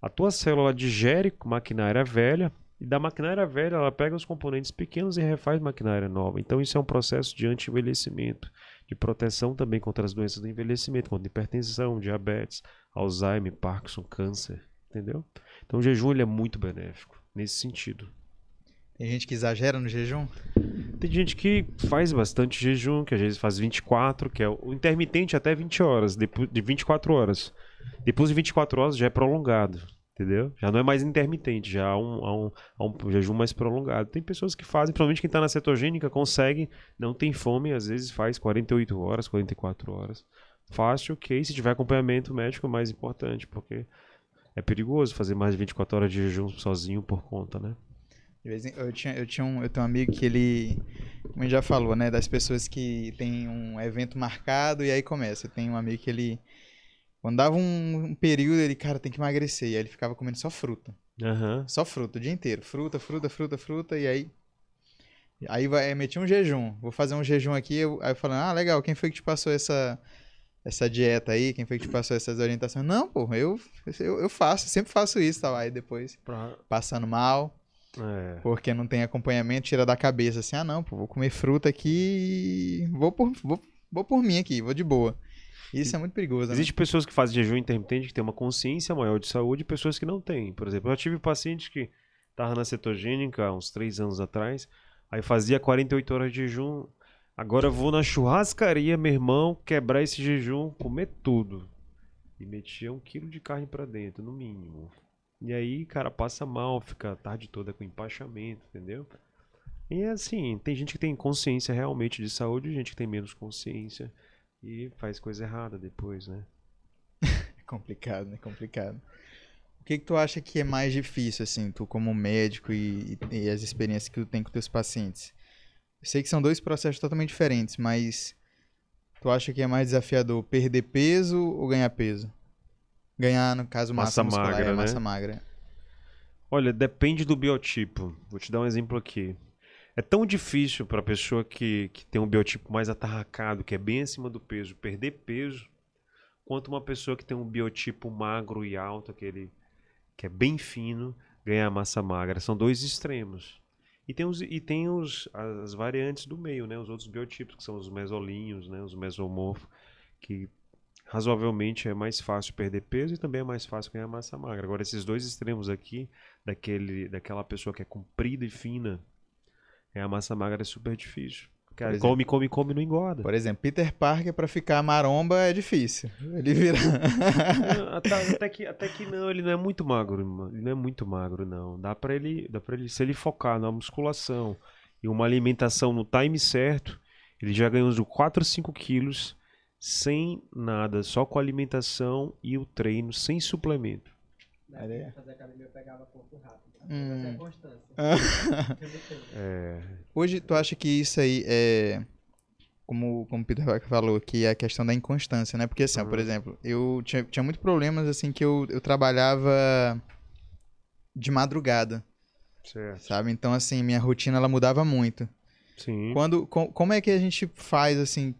a tua célula digere maquinária velha, e da maquinária velha, ela pega os componentes pequenos e refaz maquinária nova. Então, isso é um processo de anti-envelhecimento, de proteção também contra as doenças do envelhecimento, contra hipertensão, diabetes, Alzheimer, Parkinson, câncer. Entendeu? Então, o jejum ele é muito benéfico nesse sentido. Tem gente que exagera no jejum? Tem gente que faz bastante jejum, que às vezes faz 24, que é o intermitente até 20 horas, depois de 24 horas. Depois de 24 horas já é prolongado. Entendeu? Já não é mais intermitente, já há um, há um, há um jejum mais prolongado. Tem pessoas que fazem, principalmente quem está na cetogênica, consegue, não tem fome, às vezes faz 48 horas, 44 horas. Fácil, ok. Se tiver acompanhamento médico, é mais importante, porque é perigoso fazer mais de 24 horas de jejum sozinho por conta, né? Eu tinha, eu tinha um, eu tenho um amigo que ele, como já falou, né, das pessoas que tem um evento marcado e aí começa. Tem um amigo que ele quando dava um, um, período, ele, cara, tem que emagrecer. E aí ele ficava comendo só fruta. Uhum. Só fruta o dia inteiro. Fruta, fruta, fruta, fruta. E aí. Aí vai, metia um jejum. Vou fazer um jejum aqui. Eu, aí eu falando, ah, legal, quem foi que te passou essa, essa dieta aí? Quem foi que te passou essas orientações? Não, pô, eu, eu, eu faço, sempre faço isso, tal. Aí depois, pra... passando mal. É. Porque não tem acompanhamento, tira da cabeça assim, ah não, pô, vou comer fruta aqui e vou por, vou, vou por mim aqui, vou de boa. Isso é muito perigoso. Existem né? pessoas que fazem jejum intermitente que têm uma consciência maior de saúde e pessoas que não têm. Por exemplo, eu tive paciente que estava na cetogênica uns 3 anos atrás, aí fazia 48 horas de jejum. Agora vou na churrascaria, meu irmão, quebrar esse jejum, comer tudo. E metia um quilo de carne para dentro, no mínimo. E aí, cara, passa mal, fica a tarde toda com empachamento, entendeu? E é assim, tem gente que tem consciência realmente de saúde gente que tem menos consciência e faz coisa errada depois, né? é complicado, né? Complicado. O que, que tu acha que é mais difícil, assim, tu como médico e, e, as experiências que tu tem com teus pacientes? Eu sei que são dois processos totalmente diferentes, mas tu acha que é mais desafiador perder peso ou ganhar peso? Ganhar, no caso, massa, massa muscular, magra, é, massa né? magra. Olha, depende do biotipo. Vou te dar um exemplo aqui. É tão difícil para a pessoa que, que tem um biotipo mais atarracado, que é bem acima do peso, perder peso, quanto uma pessoa que tem um biotipo magro e alto, aquele que é bem fino, ganhar massa magra. São dois extremos. E tem, os, e tem os, as variantes do meio, né? Os outros biotipos, que são os mesolinhos, né? Os mesomorfos. que razoavelmente é mais fácil perder peso e também é mais fácil ganhar massa magra. Agora, esses dois extremos aqui, daquele, daquela pessoa que é comprida e fina, é a massa magra é super difícil. Cara, exemplo. come, come, come não engorda. Por exemplo, Peter Parker pra ficar maromba é difícil. Ele vira. Não, até, até que, até que não, ele não é muito magro, ele não é muito magro, não. Dá pra ele, dá para ele, se ele focar na musculação e uma alimentação no time certo, ele já ganhou uns 4, 5 quilos sem nada, só com a alimentação e o treino, sem suplemento. É. Fazer academia eu pegava corpo rápido. Hum. Mas é constância. É, Hoje, tu acha que isso aí é. Como, como o Peter Parker falou, que é a questão da inconstância, né? Porque, assim, ó, por Uhum. exemplo, eu tinha, tinha muitos problemas, assim, que eu, eu trabalhava de madrugada, certo. sabe? Então, assim, minha rotina, ela mudava muito. Sim. Quando, co- como é que a gente faz, assim,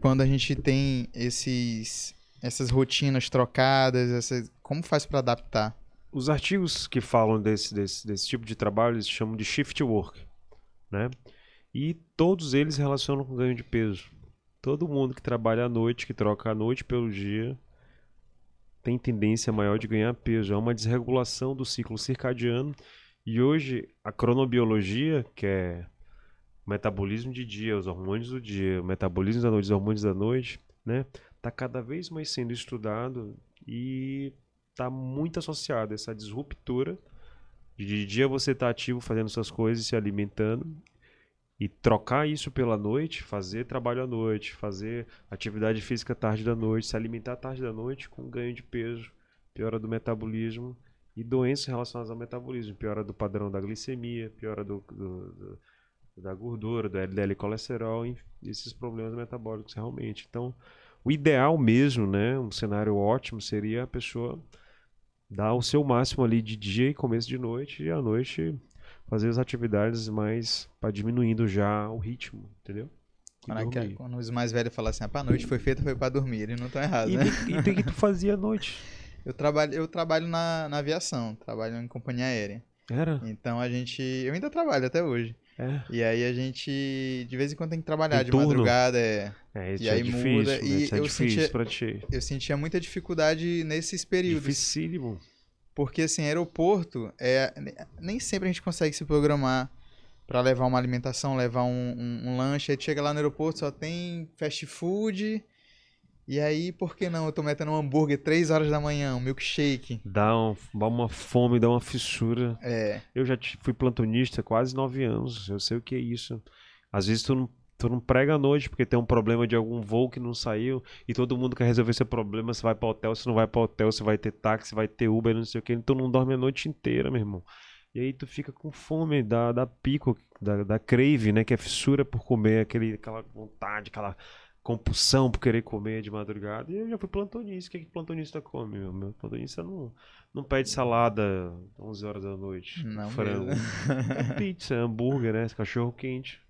quando a gente tem esses, essas rotinas trocadas, essas, como faz pra adaptar? Os artigos que falam desse, desse, desse tipo de trabalho eles chamam de shift work, né? E todos eles relacionam com ganho de peso. Todo mundo que trabalha à noite, que troca a noite pelo dia, tem tendência maior de ganhar peso. É uma desregulação do ciclo circadiano. E hoje a cronobiologia, que é metabolismo de dia, os hormônios do dia, o metabolismo da noite, os hormônios da noite, né? Tá cada vez mais sendo estudado e está muito associado a essa disruptura. De dia você está ativo fazendo suas coisas, se alimentando, e trocar isso pela noite, fazer trabalho à noite, fazer atividade física tarde da noite, se alimentar tarde da noite com ganho de peso, piora do metabolismo e doenças relacionadas ao metabolismo, piora do padrão da glicemia, piora do, do- do- da gordura, do LDL colesterol, e esses problemas metabólicos realmente. Então, o ideal mesmo, né, um cenário ótimo seria a pessoa dar o seu máximo ali de dia e começo de noite e à noite fazer as atividades mais para diminuindo já o ritmo, entendeu? E Quando, que- dormir. quando os mais velhos falam assim, ah, pra noite foi feita, foi pra dormir. Eles não estão errados, E né? e tem que tu fazia à noite. Eu trabalho, eu trabalho na, na aviação, trabalho em companhia aérea. Era? Então a gente. Eu ainda trabalho até hoje. É. E aí a gente. De vez em quando tem que trabalhar de turno? madrugada. É, É, isso E é aí difícil, muda, né? e Isso é eu difícil sentia- eu sentia muita dificuldade nesses períodos. Dificílimo. Porque assim, aeroporto, é, nem sempre a gente consegue se programar pra levar uma alimentação, levar um, um, um lanche. Aí tu chega lá no aeroporto, só tem fast food. E aí, por que não? Eu tô metendo um hambúrguer 3 horas da manhã, um milkshake. Dá, um- dá uma fome, dá uma fissura. É. Eu já fui plantonista quase nove anos. Eu sei o que é isso. Às vezes tu não, tu não prega à noite porque tem um problema de algum voo que não saiu e todo mundo quer resolver seu problema. Você vai para hotel, se não vai para hotel, você vai ter táxi, vai ter Uber, não sei o que. Então não dorme a noite inteira, meu irmão. E aí tu fica com fome, da, da pico, da, da crave, né? Que é fissura por comer, aquele, aquela vontade, aquela compulsão por querer comer de madrugada. E eu já fui plantonista. O que, que plantonista come, meu? Meu plantonista não, não pede salada 11 horas da noite. Não frango. É pizza, hambúrguer, né? Cachorro quente.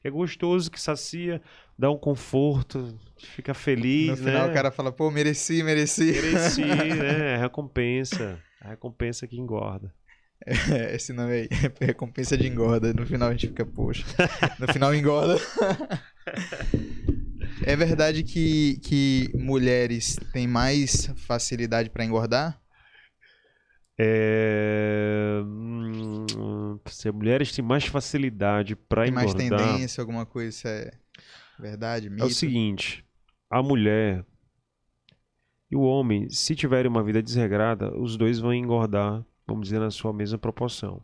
Que é gostoso, que sacia, dá um conforto, fica feliz, No né? final o cara fala, pô, mereci, mereci. Mereci, né? É recompensa. A recompensa que engorda. É, esse nome aí, é recompensa de engorda. No final a gente fica, poxa. No final engorda. É verdade que, que mulheres têm mais facilidade pra engordar? É... hum, Se mulheres têm mais facilidade para Tem mais engordar, tendência, alguma coisa? Isso é verdade? é Mito? o seguinte: a mulher e o homem, se tiverem uma vida desregrada, os dois vão engordar, vamos dizer, na sua mesma proporção.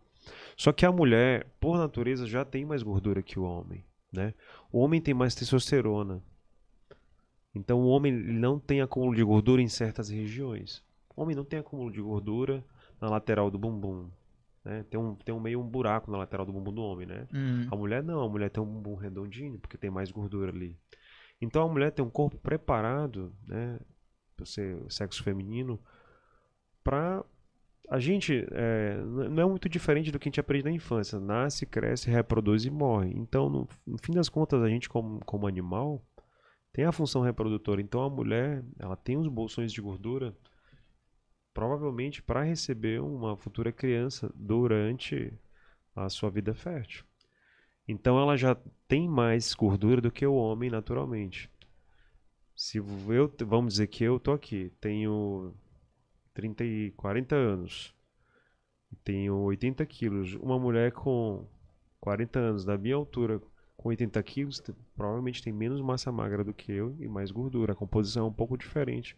Só que a mulher, por natureza, já tem mais gordura que o homem, né? O homem tem mais testosterona. Então o homem não tem acúmulo de gordura em certas regiões. O homem não tem acúmulo de gordura na lateral do bumbum. Né? Tem, um, tem um meio um buraco na lateral do bumbum do homem, né? Hum, A mulher não, a mulher tem um bumbum redondinho porque tem mais gordura ali. Então a mulher tem um corpo preparado, né, por ser sexo feminino, para a gente é, não é muito diferente do que a gente aprende na infância. Nasce, cresce, reproduz e morre. Então, no, no fim das contas, a gente como, como animal tem a função reprodutora. Então a mulher, ela tem os bolsões de gordura provavelmente para receber uma futura criança durante a sua vida fértil. Então ela já tem mais gordura do que o homem naturalmente. Se eu, vamos dizer que eu tô aqui, tenho 30 e 40 anos, tenho 80 quilos, uma mulher com 40 anos, da minha altura, com 80 quilos, provavelmente tem menos massa magra do que eu e mais gordura. A composição é um pouco diferente.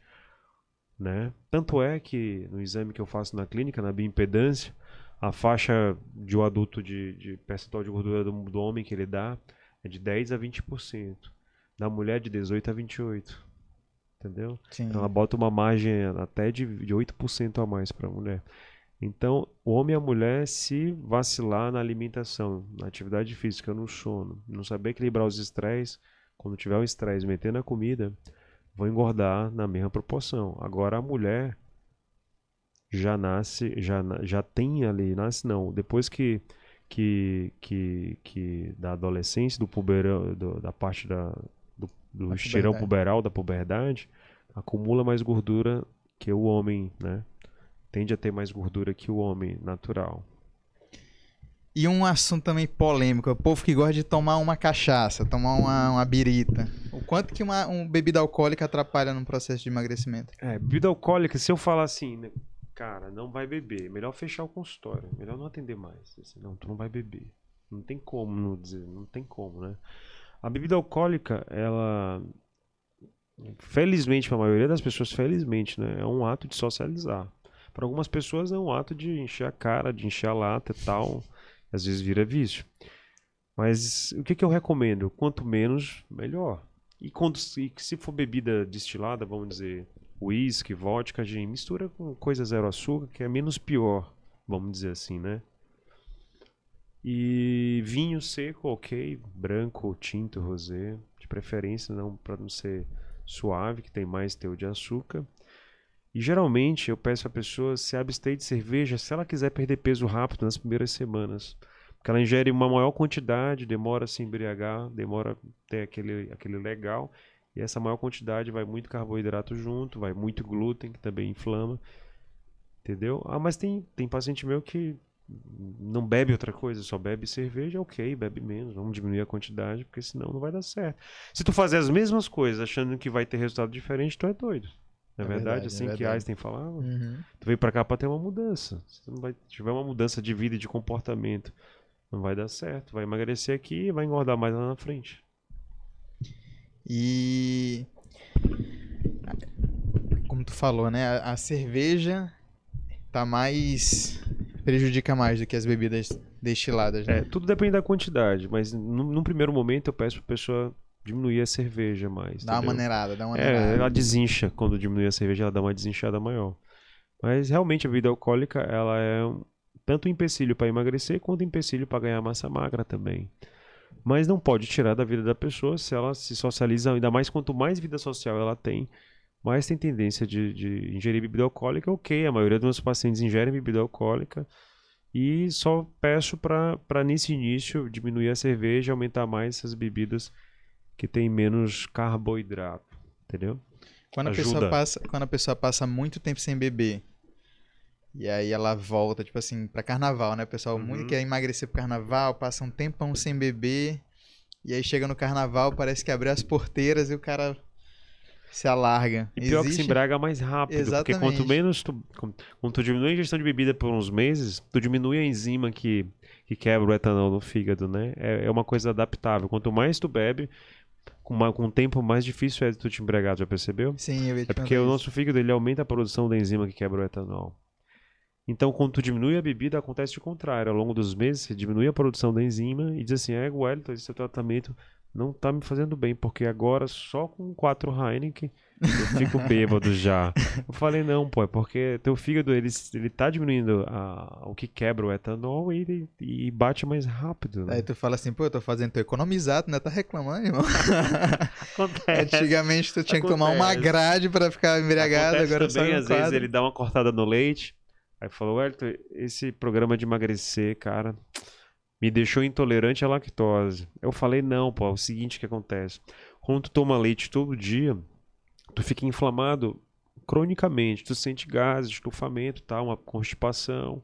Né? Tanto é que no exame que eu faço na clínica, na bioimpedância, a faixa de um adulto de, de percentual de gordura do, do, homem que ele dá é de 10 a 20%. Da mulher de 18 a 28%. Entendeu? Sim. Ela bota uma margem até de, de 8% a mais para a mulher. Então, o homem e a mulher, se vacilar na alimentação, na atividade física, no sono, não saber equilibrar os estresses, quando tiver o estresse meter na comida, vão engordar na mesma proporção. Agora, a mulher já nasce, já, já tem ali, nasce não, depois que que, que, que da adolescência, do puberão, do, da parte da, do, do estirão puberal, da puberdade, acumula mais gordura que o homem, né? Tende a ter mais gordura que o homem natural. E um assunto também polêmico, o povo que gosta de tomar uma cachaça, tomar uma, uma birita. O quanto que uma um bebida alcoólica atrapalha no processo de emagrecimento? É, bebida alcoólica, se eu falar assim, né, cara, não vai beber, melhor fechar o consultório, melhor não atender mais. Não, tu não vai beber. Não tem como não dizer, não tem como, né? A bebida alcoólica, ela felizmente para a maioria das pessoas, felizmente, né, é um ato de socializar. Para algumas pessoas é um ato de encher a cara, de encher a lata e tal. Às vezes vira vício. Mas o que, que eu recomendo? Quanto menos, melhor. E, quando, e se for bebida destilada, vamos dizer, uísque, vodka, gin, mistura com coisa zero açúcar, que é menos pior, vamos dizer assim, né? E vinho seco, ok, branco, tinto, rosé, de preferência não para não ser suave, que tem mais teor de açúcar. E geralmente eu peço a pessoa se abster de cerveja se ela quiser perder peso rápido nas primeiras semanas. Porque ela ingere uma maior quantidade, demora a se embriagar, demora ter aquele, aquele legal. E essa maior quantidade vai muito carboidrato junto, vai muito glúten, que também inflama. Entendeu? Ah, mas tem, tem paciente meu que não bebe outra coisa, só bebe cerveja, ok, bebe menos, vamos diminuir a quantidade, porque senão não vai dar certo. Se tu fazer as mesmas coisas achando que vai ter resultado diferente, tu é doido. Não é, é verdade, verdade, assim é verdade. que Einstein falava? Uhum. Tu veio para cá para ter uma mudança. Se não vai tiver uma mudança de vida e de comportamento, não vai dar certo. Vai emagrecer aqui e vai engordar mais lá na frente. E como tu falou, né, a, a cerveja tá mais prejudica mais do que as bebidas destiladas, né? É, tudo depende da quantidade, mas num primeiro momento eu peço pra pessoa diminuir a cerveja mais. Dá entendeu? uma maneirada, dá uma é, maneirada. É, ela desincha. Quando diminui a cerveja, ela dá uma desinchada maior. Mas realmente a bebida alcoólica, ela é tanto um empecilho para emagrecer quanto um empecilho para ganhar massa magra também. Mas não pode tirar da vida da pessoa se ela se socializa, ainda mais quanto mais vida social ela tem, mais tem tendência de, de ingerir bebida alcoólica. Ok, a maioria dos meus pacientes ingerem bebida alcoólica. E só peço para nesse início diminuir a cerveja, aumentar mais essas bebidas que tem menos carboidrato, entendeu? Quando a, pessoa passa, quando a pessoa passa muito tempo sem beber, e aí ela volta, tipo assim, pra carnaval, né? O pessoal uhum. muito quer emagrecer pro carnaval, passa um tempão sem beber, e aí chega no carnaval, parece que abriu as porteiras e o cara se alarga. E pior Existe... que se embraga mais rápido. Exatamente. Porque quanto menos tu. Quando tu diminui a ingestão de bebida por uns meses, tu diminui a enzima que, que quebra o etanol no fígado, né? É, é uma coisa adaptável. Quanto mais tu bebe, com, uma, com um tempo mais difícil é de tu te embriagar, já percebeu? Sim, eu É porque o nosso fígado ele aumenta a produção da enzima que quebra o etanol. Então, quando tu diminui a bebida, acontece o contrário. Ao longo dos meses, você diminui a produção da enzima e diz assim, é, Wellington, esse tratamento não tá me fazendo bem, porque agora só com quatro Heineken eu fico bêbado já. Eu falei, não, pô, é porque teu fígado, ele, ele tá diminuindo a, o que quebra o etanol e, e bate mais rápido. Né? Aí tu fala assim, pô, eu tô fazendo, tô economizado, né? Tá reclamando, irmão. Acontece. Antigamente tu tinha Acontece. que tomar uma grade para ficar embriagado, Acontece agora também, só às quadro. vezes ele dá uma cortada no leite, aí falou, Wellington, esse programa de emagrecer, cara me deixou intolerante à lactose. Eu falei, não, pô, é o seguinte que acontece. Quando tu toma leite todo dia, tu fica inflamado cronicamente, tu sente gases, estufamento, tá? uma constipação,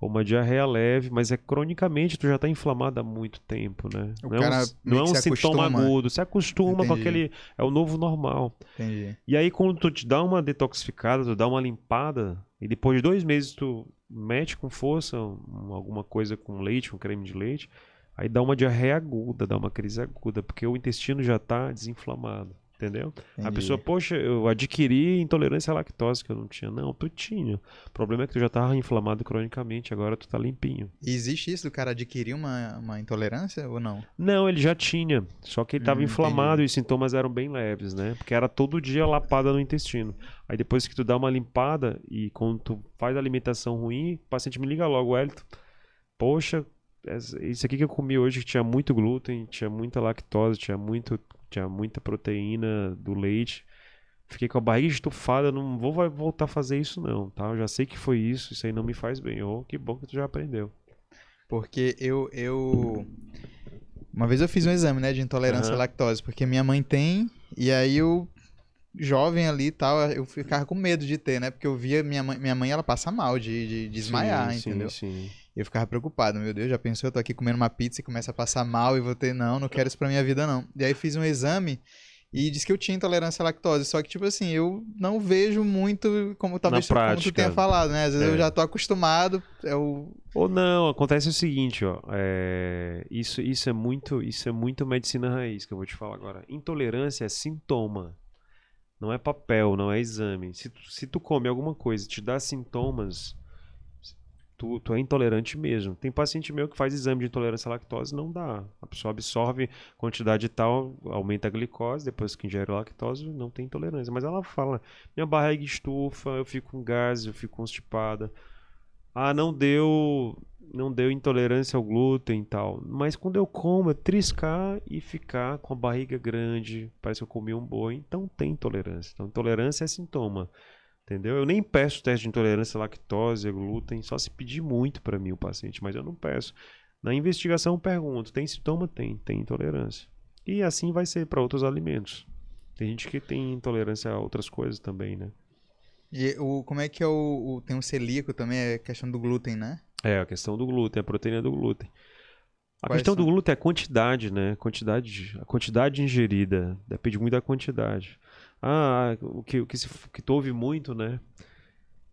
ou uma diarreia leve, mas é cronicamente, tu já está inflamado há muito tempo, né? O não é um, não é um se sintoma acostuma. agudo, se acostuma com Entendi. aquele. É o novo normal. Entendi. E aí, quando tu te dá uma detoxificada, tu dá uma limpada, e depois de dois meses tu mete com força um- alguma coisa com leite, com creme de leite, aí dá uma diarreia aguda, dá uma crise aguda, porque o intestino já está desinflamado. Entendeu? A entendi. pessoa, poxa, eu adquiri intolerância à lactose que eu não tinha. Não, tu tinha. O problema é que tu já tava inflamado cronicamente, agora tu tá limpinho. E existe isso do cara adquirir uma, uma intolerância ou não? Não, ele já tinha. Só que ele tava Hum, inflamado e os sintomas eram bem leves, né? Porque era todo dia lapada no intestino. Aí depois que tu dá uma limpada e quando tu faz a alimentação ruim, o paciente me liga logo, Wellington. Poxa, isso aqui que eu comi hoje que tinha muito glúten, tinha muita lactose, tinha, muito, tinha muita proteína do leite. Fiquei com a barriga estufada, não vou vai voltar a fazer isso não, tá? Eu já sei que foi isso, isso aí não me faz bem. Oh, que bom que tu já aprendeu. Porque eu, eu. Uma vez eu fiz um exame, né, de intolerância à Aham. lactose, porque minha mãe tem, e aí eu, jovem ali e tal, eu ficava com medo de ter, né? Porque eu via minha mãe, minha mãe ela passa mal de, de, de desmaiar, Sim, sim, entendeu? Sim, Eu ficava preocupado, meu Deus, já pensou, eu tô aqui comendo uma pizza e começa a passar mal e vou ter, não, não quero isso pra minha vida, não. E aí fiz um exame e disse que eu tinha intolerância à lactose, só que, tipo assim, eu não vejo muito, como talvez tu- como tu tenha falado, né? Às vezes É. eu já tô acostumado, é o... Ou não, acontece o seguinte, ó. é, Isso, isso, é muito, isso é muito medicina raiz que eu vou te falar agora. Intolerância é sintoma. Não é papel, não é exame. Se tu, se tu come alguma coisa e te dá sintomas, tu, tu é intolerante mesmo. Tem paciente meu que faz exame de intolerância à lactose não dá. A pessoa absorve quantidade tal, aumenta a glicose, depois que ingere lactose, não tem intolerância. Mas ela fala, minha barriga estufa, eu fico com gás, eu fico constipada. Ah, não deu, não deu intolerância ao glúten e tal. Mas quando eu como, é triscar e ficar com a barriga grande, parece que eu comi um boi, então tem intolerância. Então, intolerância é sintoma. Entendeu? Eu nem peço teste de intolerância à lactose, glúten, só se pedir muito para mim o paciente, mas eu não peço. Na investigação eu pergunto, tem sintoma? Tem, tem intolerância. E assim vai ser para outros alimentos. Tem gente que tem intolerância a outras coisas também, né? E o, como é que é o, o- Tem um celíaco também, é questão do glúten, né? É, a questão do glúten, a proteína do glúten. A Quais questão do são? glúten é a quantidade, né? Quantidade, a quantidade ingerida. Depende muito da quantidade. Ah, o que, o que, se, que tu ouve muito, né?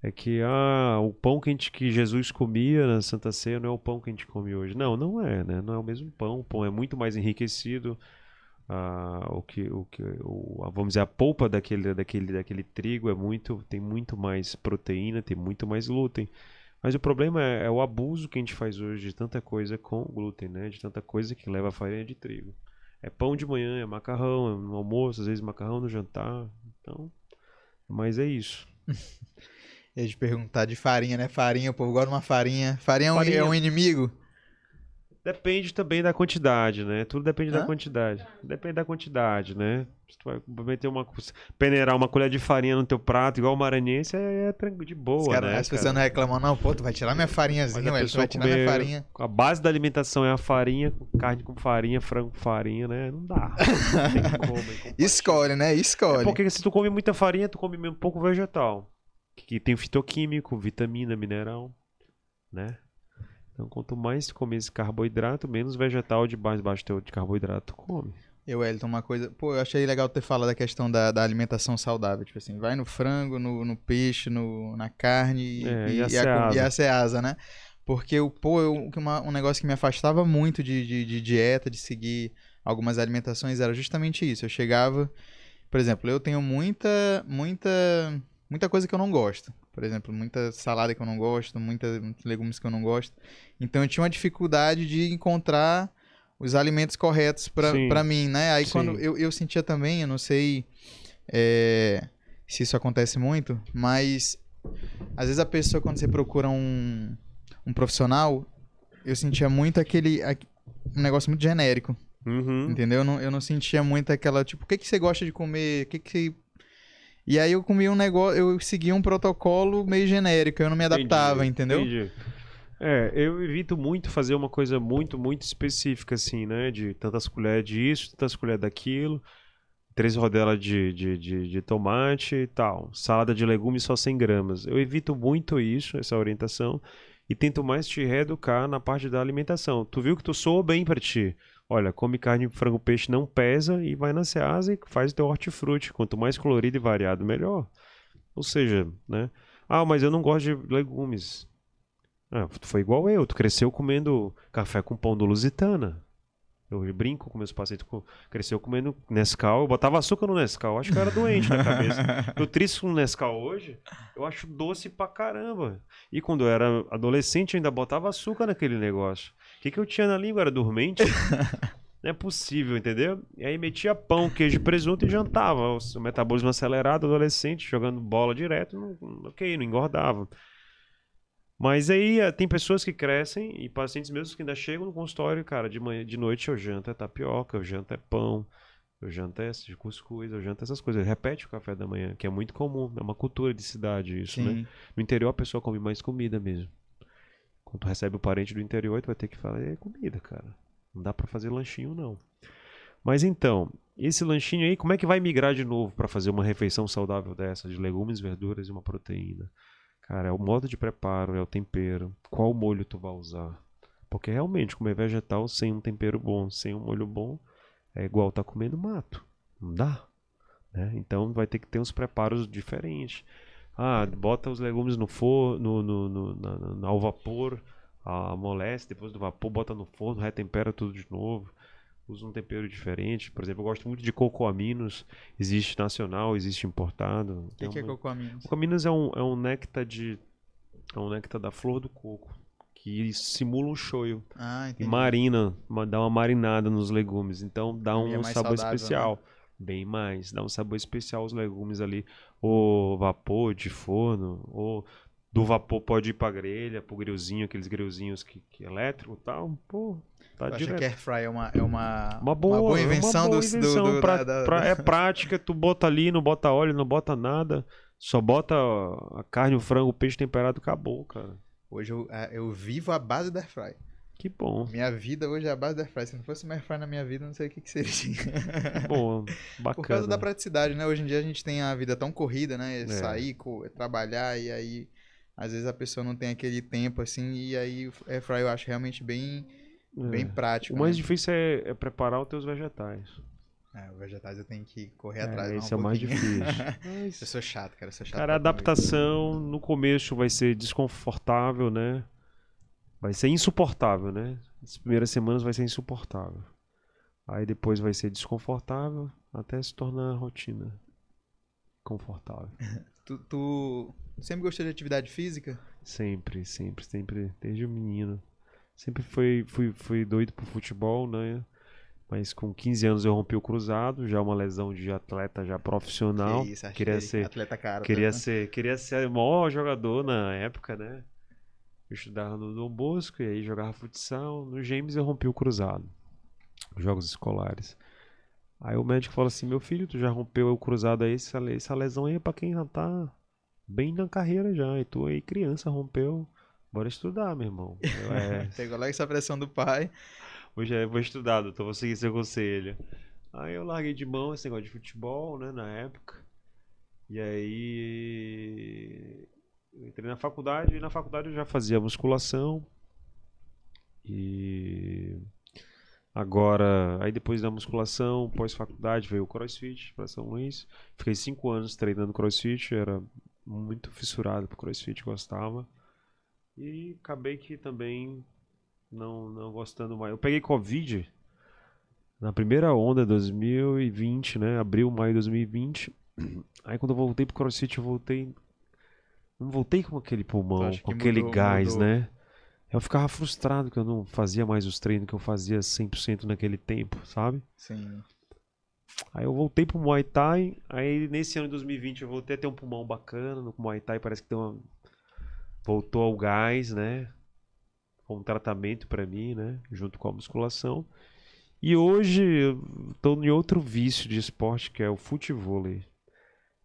É que ah, o pão que, a gente, que Jesus comia na Santa Ceia não é o pão que a gente come hoje. Não, não é, né? Não é o mesmo pão. O pão é muito mais enriquecido. Ah, o que, o que, o, vamos dizer, a polpa daquele, daquele, daquele trigo é muito, tem muito mais proteína, tem muito mais glúten. Mas o problema é, é o abuso que a gente faz hoje de tanta coisa com glúten, né? De tanta coisa que leva a farinha de trigo. É pão de manhã, é macarrão, é no almoço, às vezes macarrão no jantar. Então, mas é isso. Aí de perguntar de farinha, né? Farinha, o povo gosta de uma farinha. Farinha, é Farinha. é um inimigo? Depende também da quantidade, né? Tudo depende da Hã? quantidade. Depende da quantidade, né? Se tu vai meter uma, peneirar uma colher de farinha no teu prato, igual o maranhense, é, é tranquilo, de boa, Os cara- né? as pessoas não reclamam, não. Pô, tu vai tirar minha farinhazinha, velho. Tu vai tirar minha comer- farinha. A base da alimentação é a farinha, carne com farinha, frango com farinha, né? Não dá. Incompatível. Escolhe, né? Escolhe. É porque se tu come muita farinha, tu come um pouco vegetal. Que tem fitoquímico, vitamina, mineral, né? Então, quanto mais tu comer esse carboidrato, menos vegetal de mais baixo teor de carboidrato come. Eu, Elton, uma coisa. Pô, eu achei legal ter falado da questão da, da alimentação saudável. Tipo assim, vai no frango, no, no peixe, no, na carne e, É, e, e a e ceasa. a ceasa, né? Porque, eu, pô, eu, uma- um negócio que me afastava muito de, de, de dieta, de seguir algumas alimentações, era justamente isso. Eu chegava. Por exemplo, eu tenho muita, muita, muita coisa que eu não gosto. Por exemplo, muita salada que eu não gosto, muita, muitos legumes que eu não gosto. Então eu tinha uma dificuldade de encontrar os alimentos corretos pra mim, né? Aí Sim. quando eu, eu sentia também, eu não sei é, se isso acontece muito, mas às vezes a pessoa, quando você procura um, um profissional, eu sentia muito aquele. aque- um negócio muito genérico. Uhum. Entendeu? Eu não, eu não sentia muito aquela, tipo, o que, que você gosta de comer? O que que... E aí eu comia um negócio, eu seguia um protocolo meio genérico, eu não me adaptava, Entendi, entendeu? entendi. É, eu evito muito fazer uma coisa muito, muito específica, assim, né? De tantas colheres disso, tantas colheres daquilo, três rodelas de, de, de, de tomate e tal. Salada de legumes só 100 gramas. Eu evito muito isso, essa orientação. e tento mais te reeducar na parte da alimentação. Tu viu que tu soa bem para ti. Olha, come carne, frango, peixe, não pesa e vai na Ceasa e faz o teu hortifruti. Quanto mais colorido e variado, melhor. Ou seja, né? Ah, mas eu não gosto de legumes. Ah, tu foi igual eu, tu cresceu comendo café com pão do Lusitana. Eu brinco com meus pacientes, cresceu comendo Nescau, eu botava açúcar no Nescau, acho que eu era doente na cabeça. Eu triste com Nescau hoje, eu acho doce pra caramba. E quando eu era adolescente, eu ainda botava açúcar naquele negócio. O que, que eu tinha na língua? Era dormente? Não é possível, entendeu? E aí metia pão, queijo presunto e jantava. O seu metabolismo acelerado, adolescente, jogando bola direto, não, ok, não engordava. Mas aí eh, tem pessoas que crescem e pacientes mesmos que ainda chegam no consultório, cara, de manhã, de noite eu janto é tapioca, eu janto é pão, eu janto é cuscuz, eu janto essas coisas. Repete o café da manhã, que é muito comum, é uma cultura de cidade isso, né? Sim. No interior a pessoa come mais comida mesmo. Quando tu recebe o parente do interior, tu vai ter que falar, é comida, cara. Não dá pra fazer lanchinho, não. Mas então, esse lanchinho aí, como é que vai migrar de novo pra fazer uma refeição saudável dessa, de legumes, verduras e uma proteína? Cara, é o modo de preparo, é o tempero, qual molho tu vai usar. Porque realmente, comer vegetal sem um tempero bom, sem um molho bom, é igual tá comendo mato. Não dá. né? Então vai ter que ter uns preparos diferentes. Ah, bota os legumes no forno, no, no, na- ao vapor, amolece, depois do vapor bota no forno, retempera tudo de novo. Usa um tempero diferente. Por exemplo, eu gosto muito de cocoaminos. Existe nacional, existe importado. O que, Tem que é uma- cocoaminos? Cocoaminos é um, é um néctar de. É um néctar da flor do coco. Que simula um shoyu. Ah, E marina, ma- dá uma marinada nos legumes. Então dá um é sabor saudável, especial. Bem mais. Dá um sabor especial aos legumes ali. Ou vapor de forno. Ou do vapor pode ir pra grelha, pro grillzinho, aqueles grillzinhos que, que é elétrico e tal. Pô, tá Eu acho direto. que air fry é uma, é uma, Uma boa, invenção, uma boa do, invenção do, do- pra- da- da- pra- é prática, tu bota ali, não bota óleo, não bota nada, só bota a carne, o frango, o peixe temperado, acabou, cara. Hoje eu, ah, eu vivo a base da air fry. Que bom, Minha vida hoje é a base da air fry. Se não fosse uma air fry na minha vida, eu não sei o que, que seria. bom, bacana. Por causa da praticidade, né? Hoje em dia a gente tem a vida tão corrida, né? É. Sair, co- trabalhar e aí às vezes a pessoa não tem aquele tempo assim e aí o air fry eu acho realmente bem, É. bem prático. O mais né? difícil é, é preparar os teus vegetais. É, os vegetais eu tenho que correr É, atrás. esse é o mais difícil. eu sou chato, cara. Eu sou chato. Cara, a adaptação no começo vai ser desconfortável, né? Vai ser insuportável, né? As primeiras semanas vai ser insuportável. Aí depois vai ser desconfortável até se tornar rotina. Confortável. Tu, tu sempre gostou de atividade física? Sempre, sempre, sempre, desde o menino. Sempre fui, fui, fui doido por futebol, né? Mas com 15 anos eu rompi o cruzado, já uma lesão de atleta já profissional. Que isso, queria ser Atleta cara. Queria tá? ser, queria ser o maior jogador na época, né? Eu estudava no Dom Bosco e aí jogava futsal. No James eu rompi o cruzado. Jogos escolares. Aí o médico falou assim: Meu filho, tu já rompeu o cruzado aí? Essa, le- essa lesão aí é pra quem já tá bem na carreira já. E tu aí, criança, rompeu. Bora estudar, meu irmão. Eu, é, Pegou logo essa pressão do pai. Hoje eu vou estudar, doutor, vou seguir seu conselho. Aí eu larguei de mão esse negócio de futebol, né, na época. E aí eu entrei na faculdade e na faculdade eu já fazia musculação. E agora, aí depois da musculação, pós-faculdade, veio o CrossFit para São Luís. Fiquei cinco anos treinando CrossFit, era muito fissurado por CrossFit, gostava. E acabei que também não, não gostando mais. Eu peguei Covid na primeira onda, 2020, né? Abril, maio de 2020. Aí quando eu voltei pro CrossFit, eu voltei. Não voltei com aquele pulmão, com que aquele mudou- gás, mudou? né? Eu ficava frustrado que eu não fazia mais os treinos que eu fazia 100% naquele tempo, sabe? Sim. Aí eu voltei pro Muay Thai. Aí nesse ano de 2020 eu voltei a ter um pulmão bacana. No Muay Thai parece que uma... voltou ao gás, né? Foi um tratamento pra mim, né? Junto com a musculação. E hoje eu tô em outro vício de esporte que é o futevôlei.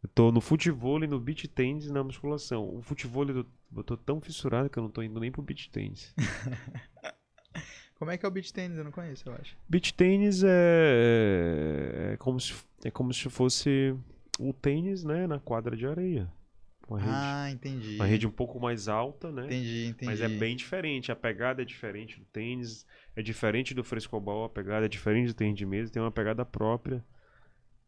Eu tô no futevôlei, no beach tennis e na musculação. O futevôlei eu, eu tô tão fissurado que eu não tô indo nem pro beach tennis. Como é que é o beach tennis? Eu não conheço, eu acho. Beach tênis é, é como se é como se fosse o tênis, né, na quadra de areia. Uma rede, Ah, entendi. uma rede um pouco mais alta, né? Entendi, entendi. Mas é bem diferente. A pegada é diferente do tênis, é diferente do frescobol, a pegada é diferente do tênis de mesa, tem uma pegada própria.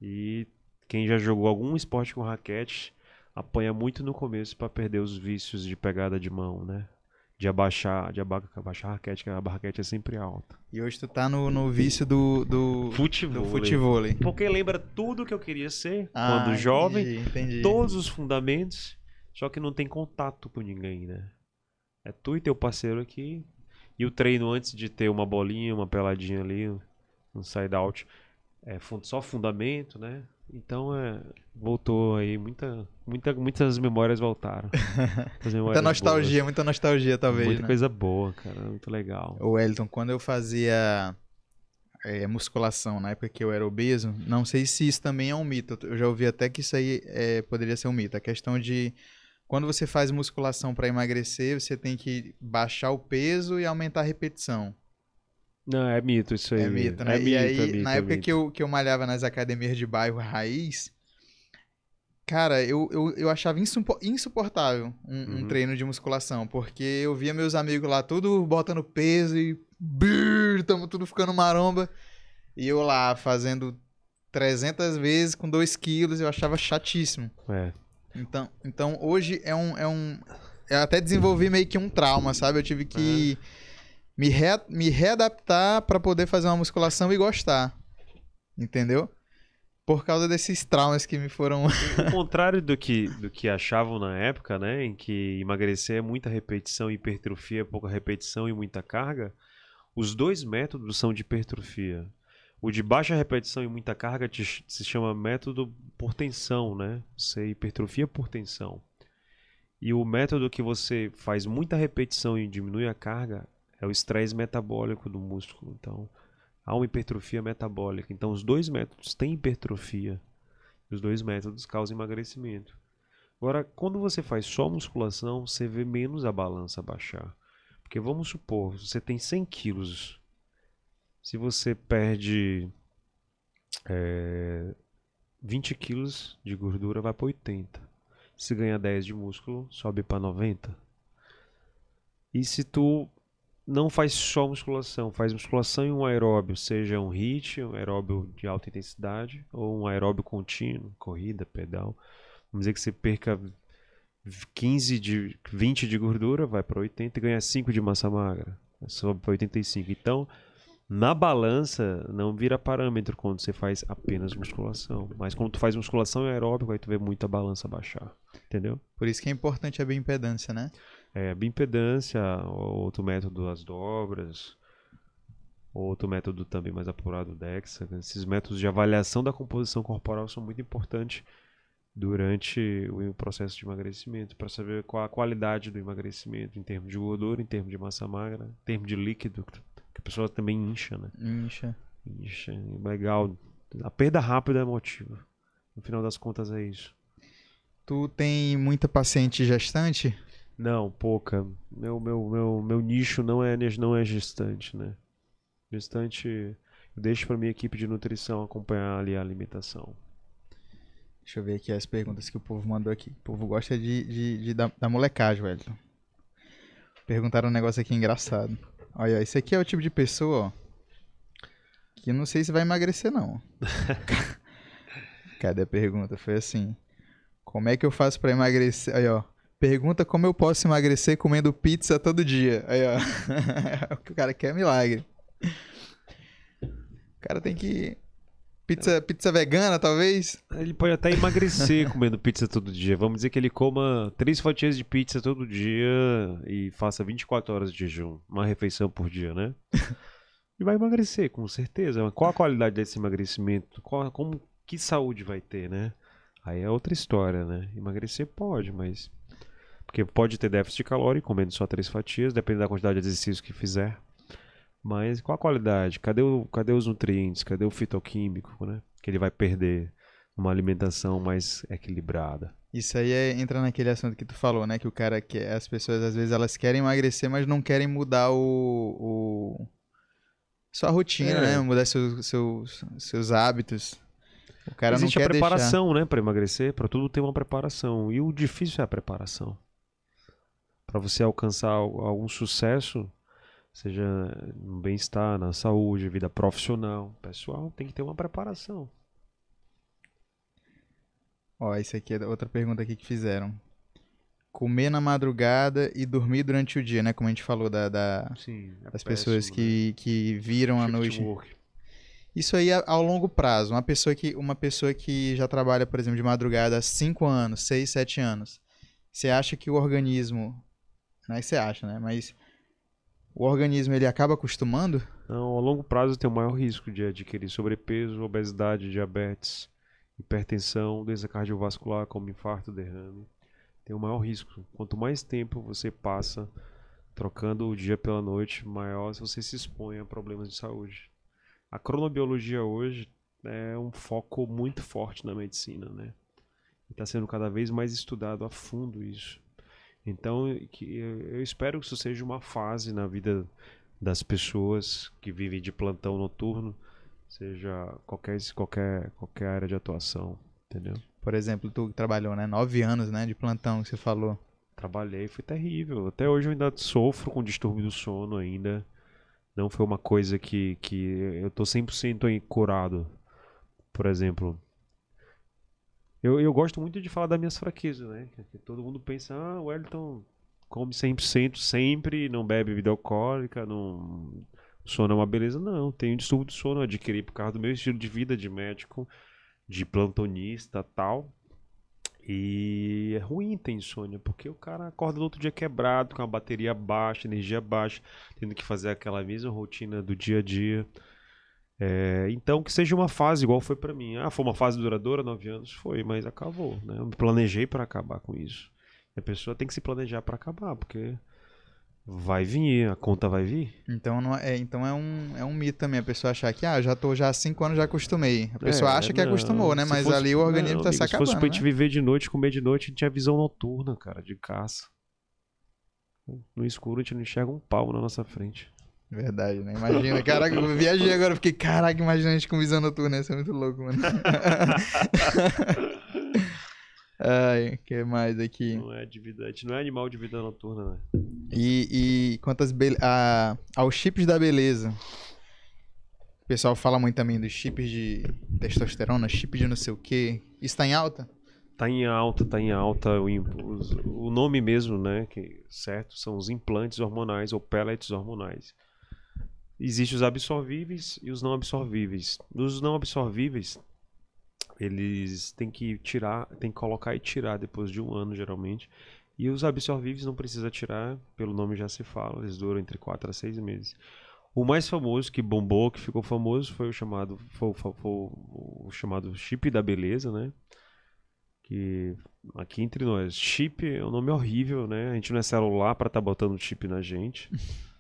E quem já jogou algum esporte com raquete apanha muito no começo para perder os vícios de pegada de mão, né? De abaixar, de aba- abaixar a raquete, que a raquete é sempre alta. E hoje tu tá no, no vício do, do, Futebol. do futevôlei. Porque lembra tudo que eu queria ser Ah, quando jovem, Entendi, entendi. todos os fundamentos, só que não tem contato com ninguém, né? É tu e teu parceiro aqui. E o treino antes de ter uma bolinha, uma peladinha ali, um side out, é só fundamento, né? Então é, voltou aí, muita, muita, muitas memórias voltaram. Memórias Muita nostalgia, muita nostalgia, boas. talvez. Muita né? coisa boa, cara, muito legal. O Wellington, quando eu fazia é, musculação, na época que eu era obeso, não sei se isso também é um mito. Eu já ouvi até que isso aí é, poderia ser um mito. A questão de quando você faz musculação para emagrecer, você tem que baixar o peso e aumentar a repetição. Não, é mito isso aí. É mito, né? É mito, e aí, é mito, na é época que eu, que eu malhava nas academias de bairro raiz, cara, eu, eu, eu achava insupo- insuportável um, um Uhum. treino de musculação, porque eu via meus amigos lá tudo botando peso e tamo tudo ficando maromba, e eu lá fazendo 300 vezes com 2 quilos, eu achava chatíssimo. É. Então, então hoje é um, é um. Eu até desenvolvi meio que um trauma, sabe? Eu tive que me, re, me readaptar pra poder fazer uma musculação e gostar. Entendeu? Por causa desses traumas que me foram. O contrário do que, do que achavam na época, né? Em que emagrecer é muita repetição hipertrofia é pouca repetição e muita carga. Os dois métodos são de hipertrofia. O de baixa repetição e muita carga te se chama método por tensão, né? Você hipertrofia por tensão. E o método que você faz muita repetição e diminui a carga é o estresse metabólico do músculo. Então, há uma hipertrofia metabólica. Então, os dois métodos têm hipertrofia. Os dois métodos causam emagrecimento. Agora, quando você faz só musculação, você vê menos a balança baixar. Porque vamos supor, você tem 100 quilos. Se você perde é, 20 quilos de gordura, vai para 80. Se ganha 10 de músculo, sobe para 90. E se tu não faz só musculação, faz musculação e um aeróbio, seja um HIIT, um aeróbio de alta intensidade, ou um aeróbio contínuo, corrida, pedal. Vamos dizer que você perca 15 de 20 de gordura, vai para 80 e ganha 5 de massa magra, sobe para 85. Então, na balança não vira parâmetro quando você faz apenas musculação, mas quando tu faz musculação e aeróbico, aí tu vê muita balança baixar, entendeu? Por isso que é importante a bioimpedância, né? É, bioimpedância, outro método as dobras, outro método também mais apurado, o DEXA. Esses métodos de avaliação da composição corporal são muito importantes durante o processo de emagrecimento, para saber qual a qualidade do emagrecimento em termos de gordura, em termos de massa magra, em termos de líquido, que a pessoa também incha, né? Incha. Incha, legal. A perda rápida é motivo. No final das contas é isso. Tu tem muita paciente gestante? Não, pouca. Meu, meu, meu, meu nicho não é, não é gestante, né? Gestante, eu deixo para minha equipe de nutrição acompanhar ali a alimentação. Deixa eu ver aqui as perguntas que o povo mandou aqui. O povo gosta de, de, de- da, da molecagem, Wellington. Perguntaram um negócio aqui engraçado. Olha, esse aqui é o tipo de pessoa, ó, que não sei se vai emagrecer, não. Cadê a pergunta? Foi assim. Como é que eu faço pra emagrecer? Aí, ó. Pergunta como eu posso emagrecer comendo pizza todo dia. Aí, ó. o cara quer milagre. O cara tem que... Pizza, pizza vegana, talvez? Ele pode até emagrecer comendo pizza todo dia. Vamos dizer que ele coma três fatias de pizza todo dia e faça 24 horas de jejum, uma refeição por dia, né? E vai emagrecer, com certeza. Mas qual a qualidade desse emagrecimento? Qual, como, que saúde vai ter, né? Aí é outra história, né? Emagrecer pode, mas. Porque pode ter déficit calórico comendo só três fatias, dependendo da quantidade de exercício que fizer. Mas qual a qualidade? Cadê, o, cadê os nutrientes? Cadê o fitoquímico, né? Que ele vai perder uma alimentação mais equilibrada. Isso aí é- entra naquele assunto que tu falou, né? Que o cara quer. As pessoas às vezes elas querem emagrecer, mas não querem mudar o. o- sua rotina, É. né? Mudar seus, seus, seus hábitos. O cara Existe não a quer preparação, né, para emagrecer, para tudo tem uma preparação. E o difícil é a preparação. Para você alcançar al- algum sucesso, seja no bem-estar, na saúde, vida profissional, pessoal, tem que ter uma preparação. Ó, isso aqui é outra pergunta aqui que fizeram. Comer na madrugada e dormir durante o dia, né? Como a gente falou da, da- Sim, é das pessoas que, que viram a noite. Work. Isso aí ao longo prazo. Uma pessoa que, uma pessoa que já trabalha, por exemplo, de madrugada há 5 anos, 6, 7 anos. Você acha que o organismo. Não é que você acha, né? Mas o organismo ele acaba acostumando? Não, ao longo prazo tem o maior risco de adquirir sobrepeso, obesidade, diabetes, hipertensão, doença cardiovascular como infarto, derrame. Tem o maior risco. Quanto mais tempo você passa trocando o dia pela noite, maior você se expõe a problemas de saúde. A cronobiologia hoje é um foco muito forte na medicina, né? Está sendo cada vez mais estudado a fundo isso. Então, que- eu espero que isso seja uma fase na vida das pessoas que vivem de plantão noturno, seja qualquer, qualquer, qualquer área de atuação, entendeu? Por exemplo, tu que trabalhou, né? 9 anos, né? De plantão que você falou. Trabalhei, foi terrível. Até hoje eu ainda sofro com distúrbio do sono ainda. Não foi uma coisa que, que eu tô 100% aí curado. Por exemplo, eu, eu gosto muito de falar das minhas fraquezas, né? Que todo mundo pensa, ah, o Wellington come 100% sempre, não bebe bebida alcoólica, não... o sono é uma beleza. Não, tenho distúrbio do sono, adquiri por causa do meu estilo de vida de médico, de plantonista tal. E é ruim ter insônia, porque o cara acorda no outro dia quebrado, com a bateria baixa, energia baixa, tendo que fazer aquela mesma rotina do dia a dia. É, então, que seja uma fase igual foi pra mim. Ah, foi uma fase duradoura, nove anos? Foi, mas acabou. Né? Eu me planejei pra acabar com isso. E a pessoa tem que se planejar pra acabar, porque vai vir, a conta vai vir. Então, não é, então é, um, é um mito também a pessoa achar que, ah, já tô já há 5 anos, já acostumei. A pessoa É, acha que não, acostumou, né? Mas fosse- ali o organismo não, tá amigo, se Se fosse acabando, pra gente né? viver de noite, comer de noite, a gente tinha visão noturna, cara, de caça. No escuro a gente não enxerga um pau na nossa frente. Verdade, né? Imagina, caraca, eu viajei agora, fiquei, caraca, imagina a gente com visão noturna, isso é muito louco, mano. Ai, o que mais aqui? Não é de vida, a gente não é animal de vida noturna, né? E, e quantas be a, aos chips da beleza. O pessoal fala muito também dos chips de testosterona, chip de não sei o que. Isso tá em alta? Tá em alta, tá em alta. O, o nome mesmo, né? Que, certo? São os implantes hormonais ou pellets hormonais. Existem os absorvíveis e os não absorvíveis. Dos não absorvíveis, eles têm que tirar, tem que colocar e tirar depois de um ano, geralmente. E os absorvíveis não precisa tirar, pelo nome já se fala, eles duram entre 4 a 6 meses. O mais famoso que bombou, que ficou famoso, foi o chamado, foi, o- foi o- chamado chip da beleza, né? que aqui entre nós, chip é um nome horrível, né? A gente não é celular para estar botando chip na gente.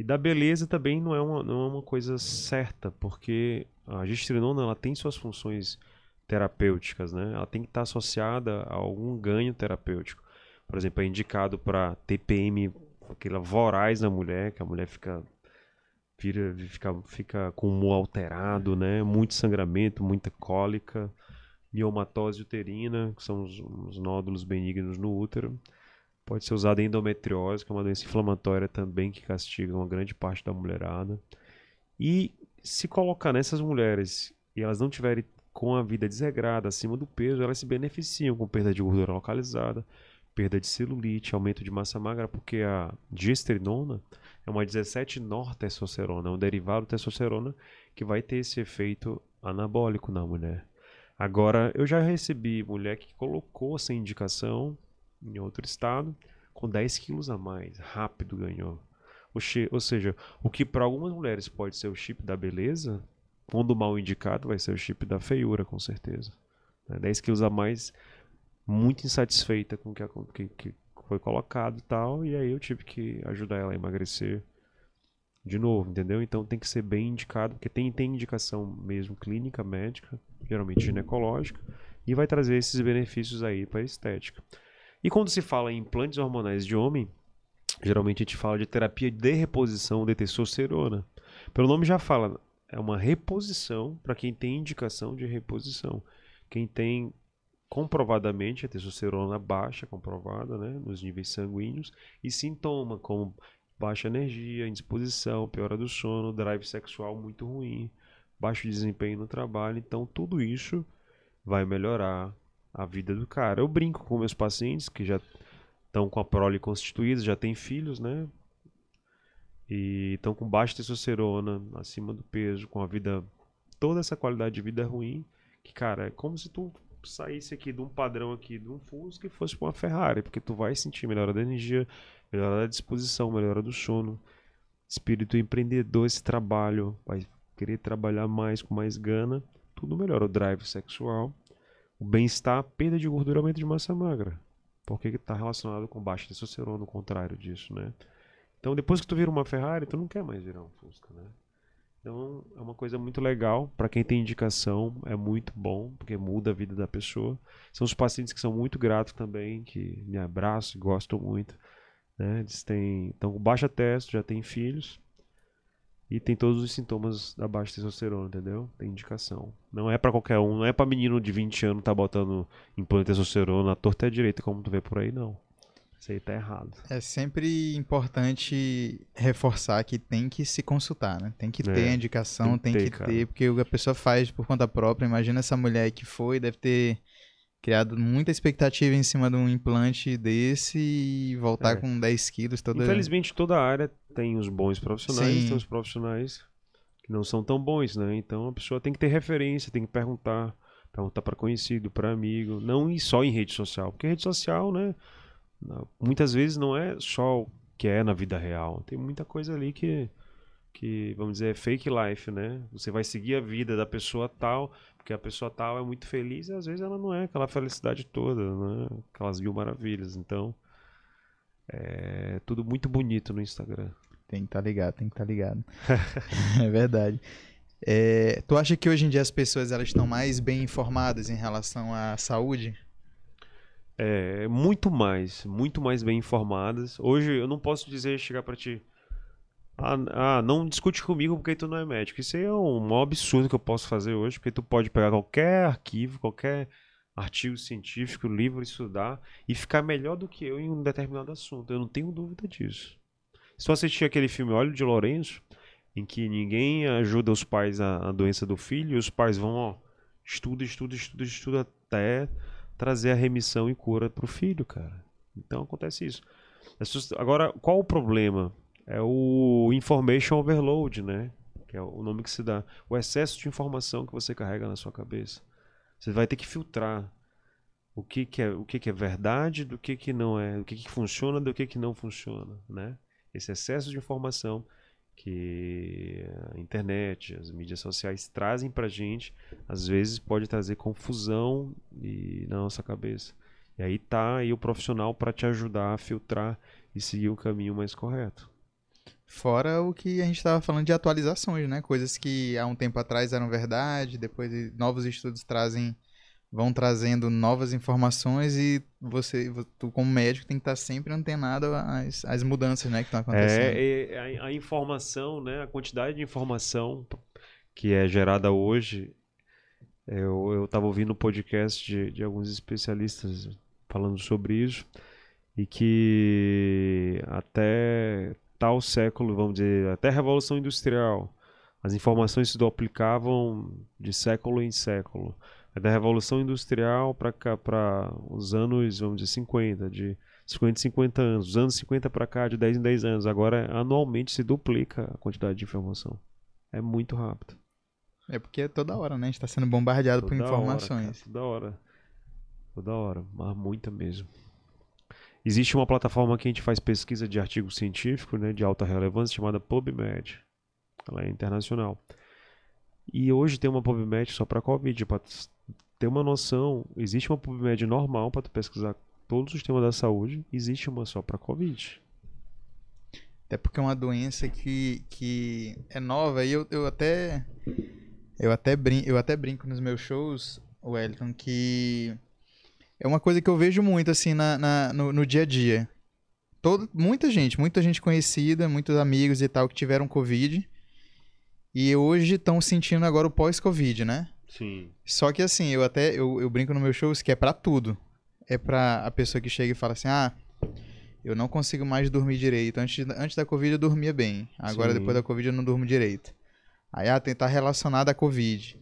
E da beleza também não é uma, não é uma coisa certa, porque a gestrinona ela tem suas funções terapêuticas, né? Ela tem que estar associada a algum ganho terapêutico. Por exemplo, é indicado para TPM, aquela voraz na mulher, que a mulher fica vira, fica, fica com humor alterado, né? Muito sangramento, muita cólica miomatose uterina, que são os, os nódulos benignos no útero. Pode ser usada endometriose, que é uma doença inflamatória também que castiga uma grande parte da mulherada. E se colocar nessas mulheres e elas não tiverem com a vida desregrada, acima do peso, elas se beneficiam com perda de gordura localizada, perda de celulite, aumento de massa magra, porque a gestrinona é uma 17-nortestosterona, é um derivado de testosterona que vai ter esse efeito anabólico na mulher. Agora, eu já recebi mulher que colocou essa indicação em outro estado com 10 quilos a mais, rápido ganhou. Ou seja, o que para algumas mulheres pode ser o chip da beleza, quando mal indicado vai ser o chip da feiura, com certeza. Né, 10 quilos a mais, muito insatisfeita com o que, que, que foi colocado e tal, e aí eu tive que ajudar ela a emagrecer de novo, entendeu? Então tem que ser bem indicado, porque tem, tem indicação mesmo clínica, médica, geralmente ginecológica, e vai trazer esses benefícios aí para a estética. E quando se fala em implantes hormonais de homem, geralmente a gente fala de terapia de reposição de testosterona. Pelo nome já fala, é uma reposição para quem tem indicação de reposição. Quem tem comprovadamente a testosterona baixa, comprovada, né, nos níveis sanguíneos, e sintoma como baixa energia, indisposição, piora do sono, drive sexual muito ruim, baixo desempenho no trabalho. Então, tudo isso vai melhorar a vida do cara. Eu brinco com meus pacientes que já estão com a prole constituída, já têm filhos, né? E estão com baixa testosterona, acima do peso, com a vida. toda essa qualidade de vida ruim. Que, cara, é como se tu saísse aqui de um padrão aqui de um Fusca e fosse para uma Ferrari, porque tu vai sentir melhora da energia, melhora da disposição, melhora do sono, espírito empreendedor, esse trabalho, vai querer trabalhar mais com mais gana, tudo melhora o drive sexual, o bem-estar, perda de gordura, aumento de massa magra. Porque está relacionado com baixa testosterona, o contrário disso, né? Então, depois que tu vira uma Ferrari, tu não quer mais virar um Fusca, né? Então, é uma coisa muito legal. Para quem tem indicação, é muito bom, porque muda a vida da pessoa. São os pacientes que são muito gratos também, que me abraçam e gostam muito. Né? Eles têm, estão com baixa testo, já têm filhos. E tem todos os sintomas da baixa testosterona, entendeu? Tem indicação. Não é para qualquer um, não é para menino de 20 anos tá botando implante de testosterona à torta e direita, como tu vê por aí, não. Isso aí tá errado. É sempre importante reforçar que tem que se consultar, né? Tem que ter É, a indicação, tem tem que que, ter, ter, cara. porque o que a pessoa faz por conta própria. Imagina essa mulher que foi, deve ter criado muita expectativa em cima de um implante desse e voltar É. com 10 quilos toda. Infelizmente, toda área tem os bons profissionais e Sim. tem os profissionais que não são tão bons, né? Então a pessoa tem que ter referência, tem que perguntar, perguntar para conhecido, para amigo, não só em rede social, porque rede social, né? Muitas vezes não é só o que é na vida real, tem muita coisa ali que que vamos dizer é fake life, né? Você vai seguir a vida da pessoa tal, porque a pessoa tal é muito feliz e às vezes ela não é aquela felicidade toda, né? Aquelas mil maravilhas. Então, é tudo muito bonito no Instagram. Tem que estar ligado, tem que estar ligado. é verdade. É, tu acha que hoje em dia as pessoas elas estão mais bem informadas em relação à saúde? É, muito mais, muito mais bem informadas. Hoje eu não posso dizer, chegar pra ti, ah, ah, não discute comigo porque tu não é médico. Isso aí é um maior absurdo que eu posso fazer hoje, porque tu pode pegar qualquer arquivo, qualquer artigo científico, livro, estudar e ficar melhor do que eu em um determinado assunto. Eu não tenho dúvida disso. Se tu assistir aquele filme Olho de Lourenço, em que ninguém ajuda os pais a, a doença do filho, e os pais vão, ó, estuda, estuda, estuda, estuda até trazer a remissão e cura pro filho, cara. Então acontece isso. Pessoas- Agora, qual o problema? É o information overload, né? Que é o nome que se dá. O excesso de informação que você carrega na sua cabeça. Você vai ter que filtrar o que, que é o que, que é verdade do que, que não é, o que, que funciona do que, que não funciona, né? Esse excesso de informação que a internet, as mídias sociais trazem pra gente, às vezes pode trazer confusão e na nossa cabeça. E aí tá aí o profissional para te ajudar a filtrar e seguir o caminho mais correto. Fora o que a gente estava falando de atualizações, né? Coisas que há um tempo atrás eram verdade, depois novos estudos trazem, vão trazendo novas informações e você, tu como médico tem que estar sempre antenado às, às mudanças, né, que estão acontecendo. É, a, a informação, né, a quantidade de informação que é gerada hoje. Eu eu estava ouvindo um podcast de, de alguns especialistas falando sobre isso e que até tal século, vamos dizer, até a Revolução Industrial, as informações se duplicavam de século em século. Da Revolução Industrial para os anos, vamos dizer, 50, de 50 em 50 anos, dos anos 50 para cá, de 10 em 10 anos. Agora, anualmente, se duplica a quantidade de informação. É muito rápido. É porque toda hora, né? A gente está sendo bombardeado por Toda informações. Hora, cara, toda hora. Toda hora. Mas muita mesmo. Existe uma plataforma que a gente faz pesquisa de artigo científico, né, de alta relevância, chamada PubMed. Ela é internacional. E hoje tem uma PubMed só para Covid. Para ter uma noção, existe uma PubMed normal para tu pesquisar todos os temas da saúde, existe uma só para Covid. Até porque é uma doença que, que é nova e eu, eu até eu até eu até brinco nos meus shows, Wellington, que é uma coisa que eu vejo muito assim na, na- no, no dia a dia. Todo, muita gente, muita gente conhecida, muitos amigos e tal que tiveram Covid. E hoje estão sentindo agora o pós-Covid, né? Sim. Só que assim, eu até eu, eu brinco no meu show que é pra tudo. É pra a pessoa que chega e fala assim: "Ah, eu não consigo mais dormir direito. Antes, antes da Covid eu dormia bem. Agora Sim. depois da Covid eu não durmo direito." Aí ah, tentar relacionar à Covid.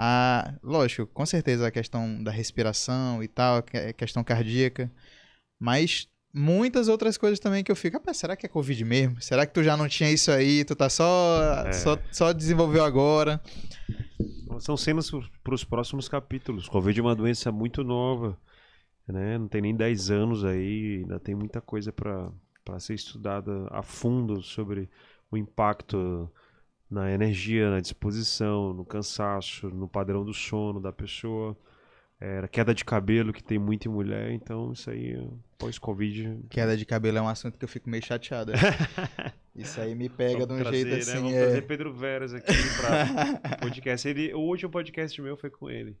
Ah, lógico, com certeza a questão da respiração e tal, a que- questão cardíaca, mas muitas outras coisas também que eu fico, "Rapaz, será que é Covid mesmo? Será que tu já não tinha isso aí, tu tá só É. só, só desenvolveu agora? São cenas para os próximos capítulos. Covid é uma doença muito nova, né? Não tem nem 10 anos aí, ainda tem muita coisa para ser estudada a fundo sobre o impacto na energia, na disposição, no cansaço, no padrão do sono da pessoa. Era queda de cabelo que tem muito em mulher, então isso aí pós-Covid. Queda de cabelo é um assunto que eu fico meio chateado. Isso aí me pega de um Vamos jeito trazer, né? assim. Vamos é... trazer Pedro Veras aqui para podcast. Ele, o último podcast meu foi com ele.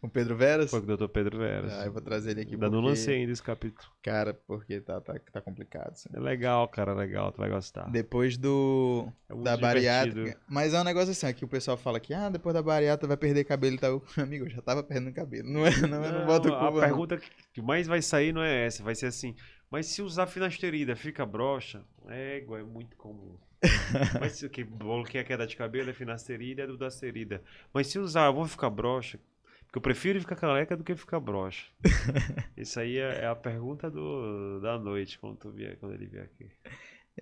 Com o Pedro Veras? Foi com o Dr. Pedro Veras. Ah, eu vou trazer ele aqui. Ainda não porque- lancei ainda esse capítulo. Cara, porque tá, tá, tá complicado. assim. É legal, cara, legal, tu vai gostar. Depois do. É da bariátrica. Mas é um negócio assim, aqui o pessoal fala que, ah, depois da bariátrica vai perder cabelo e tal. Amigo, eu já tava perdendo cabelo. Não é, não, eu não boto a culpa. não. pergunta que mais vai sair não é essa, vai ser assim. Mas se usar finasterida, fica broxa? É, igual, é muito comum. Mas se o que bloqueia a queda de cabelo é finasterida é dudasterida. Mas se usar, eu vou ficar broxa? Porque eu prefiro ficar careca do que ficar broxa. Isso aí é, é a pergunta do, da noite, quando, tu vier, quando ele vier aqui.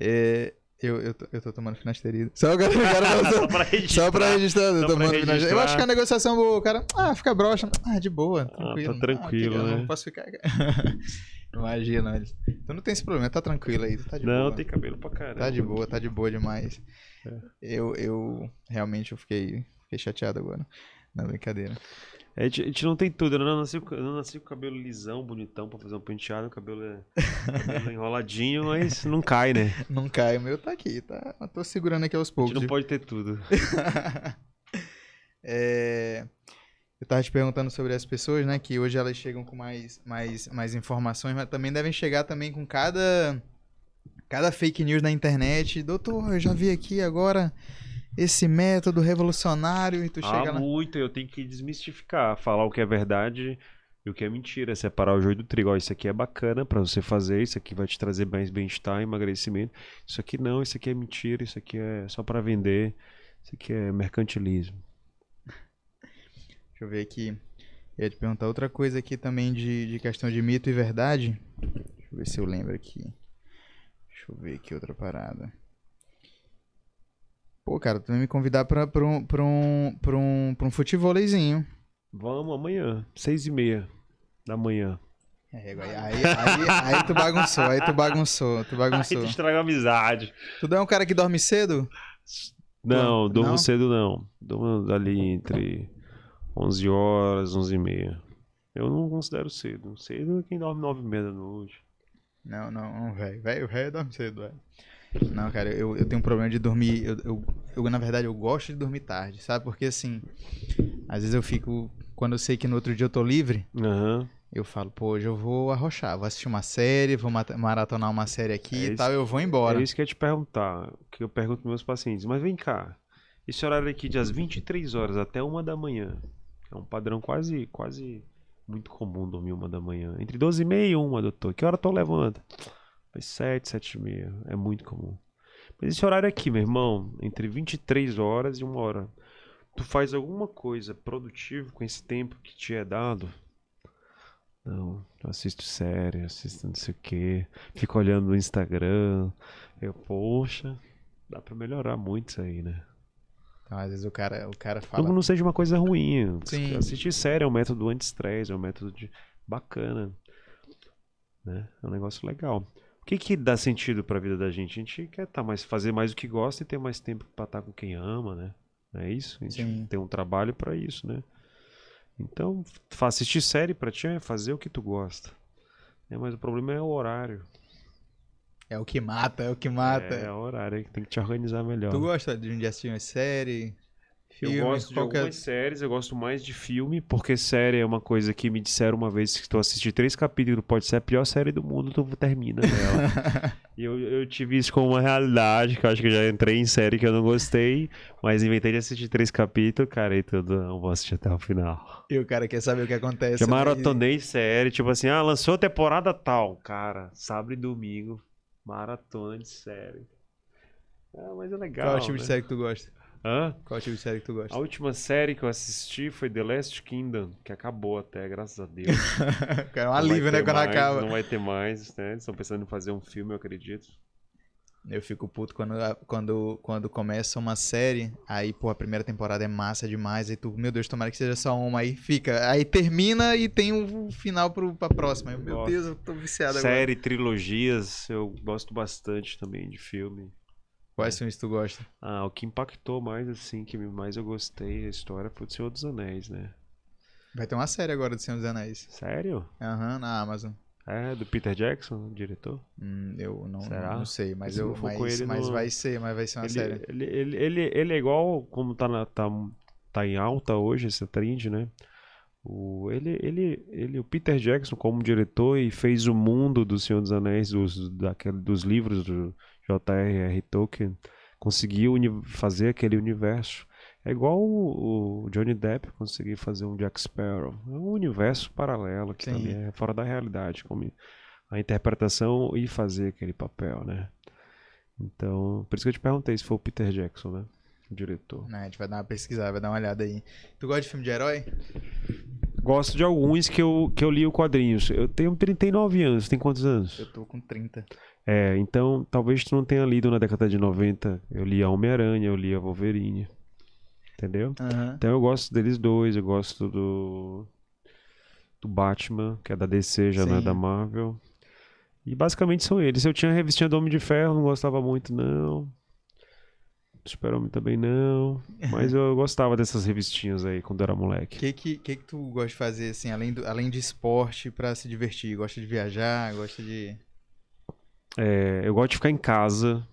É, eu, eu, tô, eu tô tomando finasterida. Só, Só só, pra registrar. só pra registrar, eu tomando finasterida. Eu registrar. acho que a negociação boa, o cara, ah, fica broxa. Ah, de boa, tranquilo. tá tranquilo, Ah, né? Não posso ficar. Imagina, tu não tem esse problema, tá tranquilo aí, tá de Não, boa. tem cabelo pra caramba. Tá de boa, tá de boa demais. É. Eu, eu realmente eu fiquei, fiquei chateado agora. Não, brincadeira. A gente, a gente não tem tudo, eu não nasci, com- eu não nasci com o cabelo lisão, bonitão, pra fazer um penteado, o cabelo é cabelo enroladinho, mas não cai, né? Não cai, o meu tá aqui, tá? Eu tô segurando aqui aos A poucos. gente não pode ter tudo. É, Eu tava te perguntando sobre as pessoas, né? Que hoje elas chegam com mais, mais, mais informações, mas também devem chegar também com cada, cada fake news na internet. Doutor, eu já vi aqui agora esse método revolucionário e tu chega Ah, lá. muito, eu tenho que desmistificar, falar o que é verdade e o que é mentira, separar o joio do trigo. Ó, isso aqui é bacana pra você fazer, isso aqui vai te trazer mais bem-estar, emagrecimento. Isso aqui não, isso aqui é mentira, isso aqui é só pra vender, isso aqui é mercantilismo. Deixa eu ver aqui. Eu ia te perguntar outra coisa aqui também de, de questão de mito e verdade. Deixa eu ver se eu lembro aqui. Deixa eu ver aqui outra parada. Pô, cara, tu vai me convidar pra, pra, um, pra, um, pra, um, pra um futevôleizinho. Vamos amanhã, seis e meia da manhã. É, aí, aí, aí, aí tu bagunçou, aí tu bagunçou, tu Aí bagunçou. tu estraga a amizade. Tu não é um cara que dorme cedo? Não, Não? durmo Não? cedo não. Durmo ali entre 11 horas, 11 e meia. Eu não considero cedo. Cedo é quem dorme 9 e meia da noite. Não, não, não, velho. Velho, velho dorme cedo, velho. Não, cara, eu, eu tenho um problema de dormir. Eu, eu, eu, na verdade, eu gosto de dormir tarde, sabe? Porque assim, às vezes eu fico. Quando eu sei que no outro dia eu tô livre, Aham. eu falo, pô, hoje eu vou arrochar, vou assistir uma série, vou maratonar uma série aqui É e isso- tal, eu vou embora. É isso que eu ia te perguntar. Que eu pergunto pros meus pacientes. Mas vem cá. Esse horário aqui das 23 horas até 1 da manhã. É um padrão quase, quase muito comum dormir 1 da manhã. Entre 12 e meia e 1, doutor. Que hora tu levanta? Às 7, 7 e meia. É muito comum. Mas esse horário aqui, meu irmão, entre 23 horas e 1 hora. Tu faz alguma coisa produtiva com esse tempo que te é dado? Não, eu assisto série, assisto não sei o que, fico olhando no Instagram. Eu, poxa, dá pra melhorar muito isso aí, né? Então, às vezes o cara, o cara Como fala. não seja uma coisa ruim. Sim. Assistir série é um método anti-estresse, é um método de... bacana. Né? É um negócio legal. O que que dá sentido pra vida da gente? A gente quer tá mais, fazer mais o que gosta e ter mais tempo pra estar com quem ama, né? Não é isso? A gente Sim. tem um trabalho pra isso, né? Então, assistir série pra ti é fazer o que tu gosta. É, mas o problema é o horário. É o que mata, é o que mata. É, o horário tem que te organizar melhor. Tu gosta de de assistir uma série, Eu gosto de qual que é- algumas séries, eu gosto mais de filme, porque série é uma coisa que me disseram uma vez que tu assistir três capítulos, pode ser a pior série do mundo, tu termina dela. e eu, eu tive isso como uma realidade, que eu acho que eu já entrei em série que eu não gostei, mas inventei de assistir três capítulos, cara, e tudo, não vou assistir até o final. E o cara quer saber o que acontece. Já né? maratonei série, tipo assim, ah, lançou temporada tal, cara, sábado e domingo, maratona de série. Ah, mas é legal. Qual é o tipo né? de série que tu gosta? Hã? Qual tipo de série que tu gosta? A última série que eu assisti foi The Last Kingdom, que acabou até, graças a Deus. É um alívio, né, quando mais, acaba. Não vai ter mais, né? Eles estão pensando em fazer um filme, eu acredito. Eu fico puto quando, quando, quando começa uma série, aí, pô, a primeira temporada é massa demais, aí tu, meu Deus, tomara que seja só uma, aí fica, aí termina e tem um final pro, pra próxima. Meu. Deus, eu tô viciado agora. série, trilogias, eu gosto bastante também de filme. Quais filmes tu gosta? Ah, o que impactou mais, assim, que mais eu gostei a história foi o Senhor dos Anéis, né? Vai ter uma série agora do Senhor dos Anéis. Sério? Aham, na Amazon. É, do Peter Jackson, o diretor? Hum, eu não, Será? não sei, mas, eu, mas, ele, mas não- vai ser, mas vai ser uma série. Ele, ele, ele, ele, ele é igual, como tá, na, tá, tá em alta hoje essa trend, né? O, ele, ele, ele, o Peter Jackson, como diretor, e fez o mundo do Senhor dos Anéis, dos, daquele, dos livros do J.R.R. Tolkien, conseguiu fazer aquele universo. É igual o, o Johnny Depp conseguir fazer um Jack Sparrow. É um universo paralelo que Sim. também é fora da realidade, como a interpretação e fazer aquele papel, né? Então, por isso que eu te perguntei se foi o Peter Jackson, né? O diretor. Né, a gente vai dar uma pesquisada, vai dar uma olhada aí. Tu gosta de filme de herói? Gosto de alguns que eu, que eu li o quadrinhos. Eu tenho 39 anos, tem quantos anos? Eu tô com 30. É, então talvez tu não tenha lido na década de 90. Eu li a Homem-Aranha, eu li a Wolverine. Entendeu? Aham. Então eu gosto deles dois, eu gosto do. Do Batman, que é da DC, já não é Sim. da Marvel. E basicamente são eles. Eu tinha a revistinha do Homem de Ferro, não gostava muito, não. Super-Homem também não. Mas eu gostava dessas revistinhas aí quando era O moleque. que, que, que que tu gosta de fazer, assim, além, do, além de esporte, pra se divertir? Gosta de viajar? Gosta de... É, eu gosto de ficar em casa.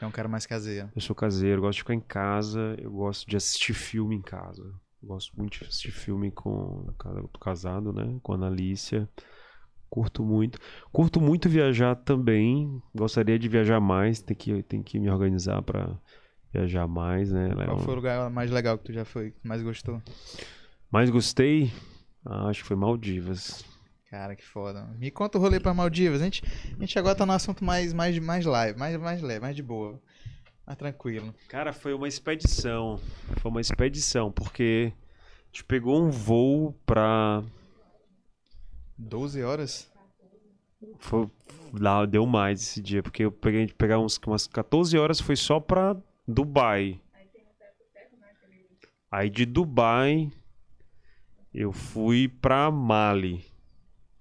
É um cara mais caseiro. Eu sou caseiro, gosto de ficar em casa. Eu gosto de assistir filme em casa. Eu gosto muito de assistir filme com. Tô casado, né? Com a Analícia. Curto muito. Curto muito viajar também. Gostaria de viajar mais. Tem que, tem que me organizar pra viajar mais, né? Qual foi o lugar mais legal que tu já foi, mais gostou? Mais gostei? Ah, acho que foi Maldivas. Cara, que foda. Me conta o rolê pra Maldivas. A gente, a gente agora tá no assunto mais, mais, mais live, mais, mais leve, mais de boa. Mais tranquilo. Cara, foi uma expedição. Foi uma expedição, porque a gente pegou um voo pra. 12 horas? Foi, lá deu mais esse dia, porque eu peguei de pegar uns, umas 14 horas foi só pra Dubai. Aí de Dubai eu fui pra Mali,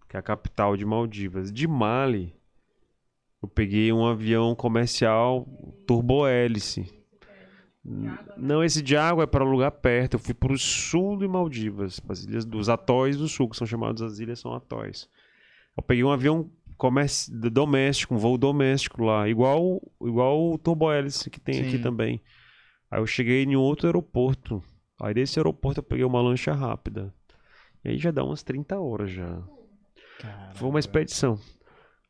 que é a capital de Maldivas. De Mali eu peguei um avião comercial turbohélice. Não, esse de água é para lugar perto. Eu fui pro sul de Maldivas, para as ilhas dos atóis do sul, que são chamados as ilhas são atóis. Eu peguei um avião comerci... doméstico, um voo doméstico lá, igual igual o turbohélice que tem aqui Sim. também. Aí eu cheguei em outro aeroporto. Aí desse aeroporto eu peguei uma lancha rápida. E aí já dá umas 30 horas já. Foi uma expedição.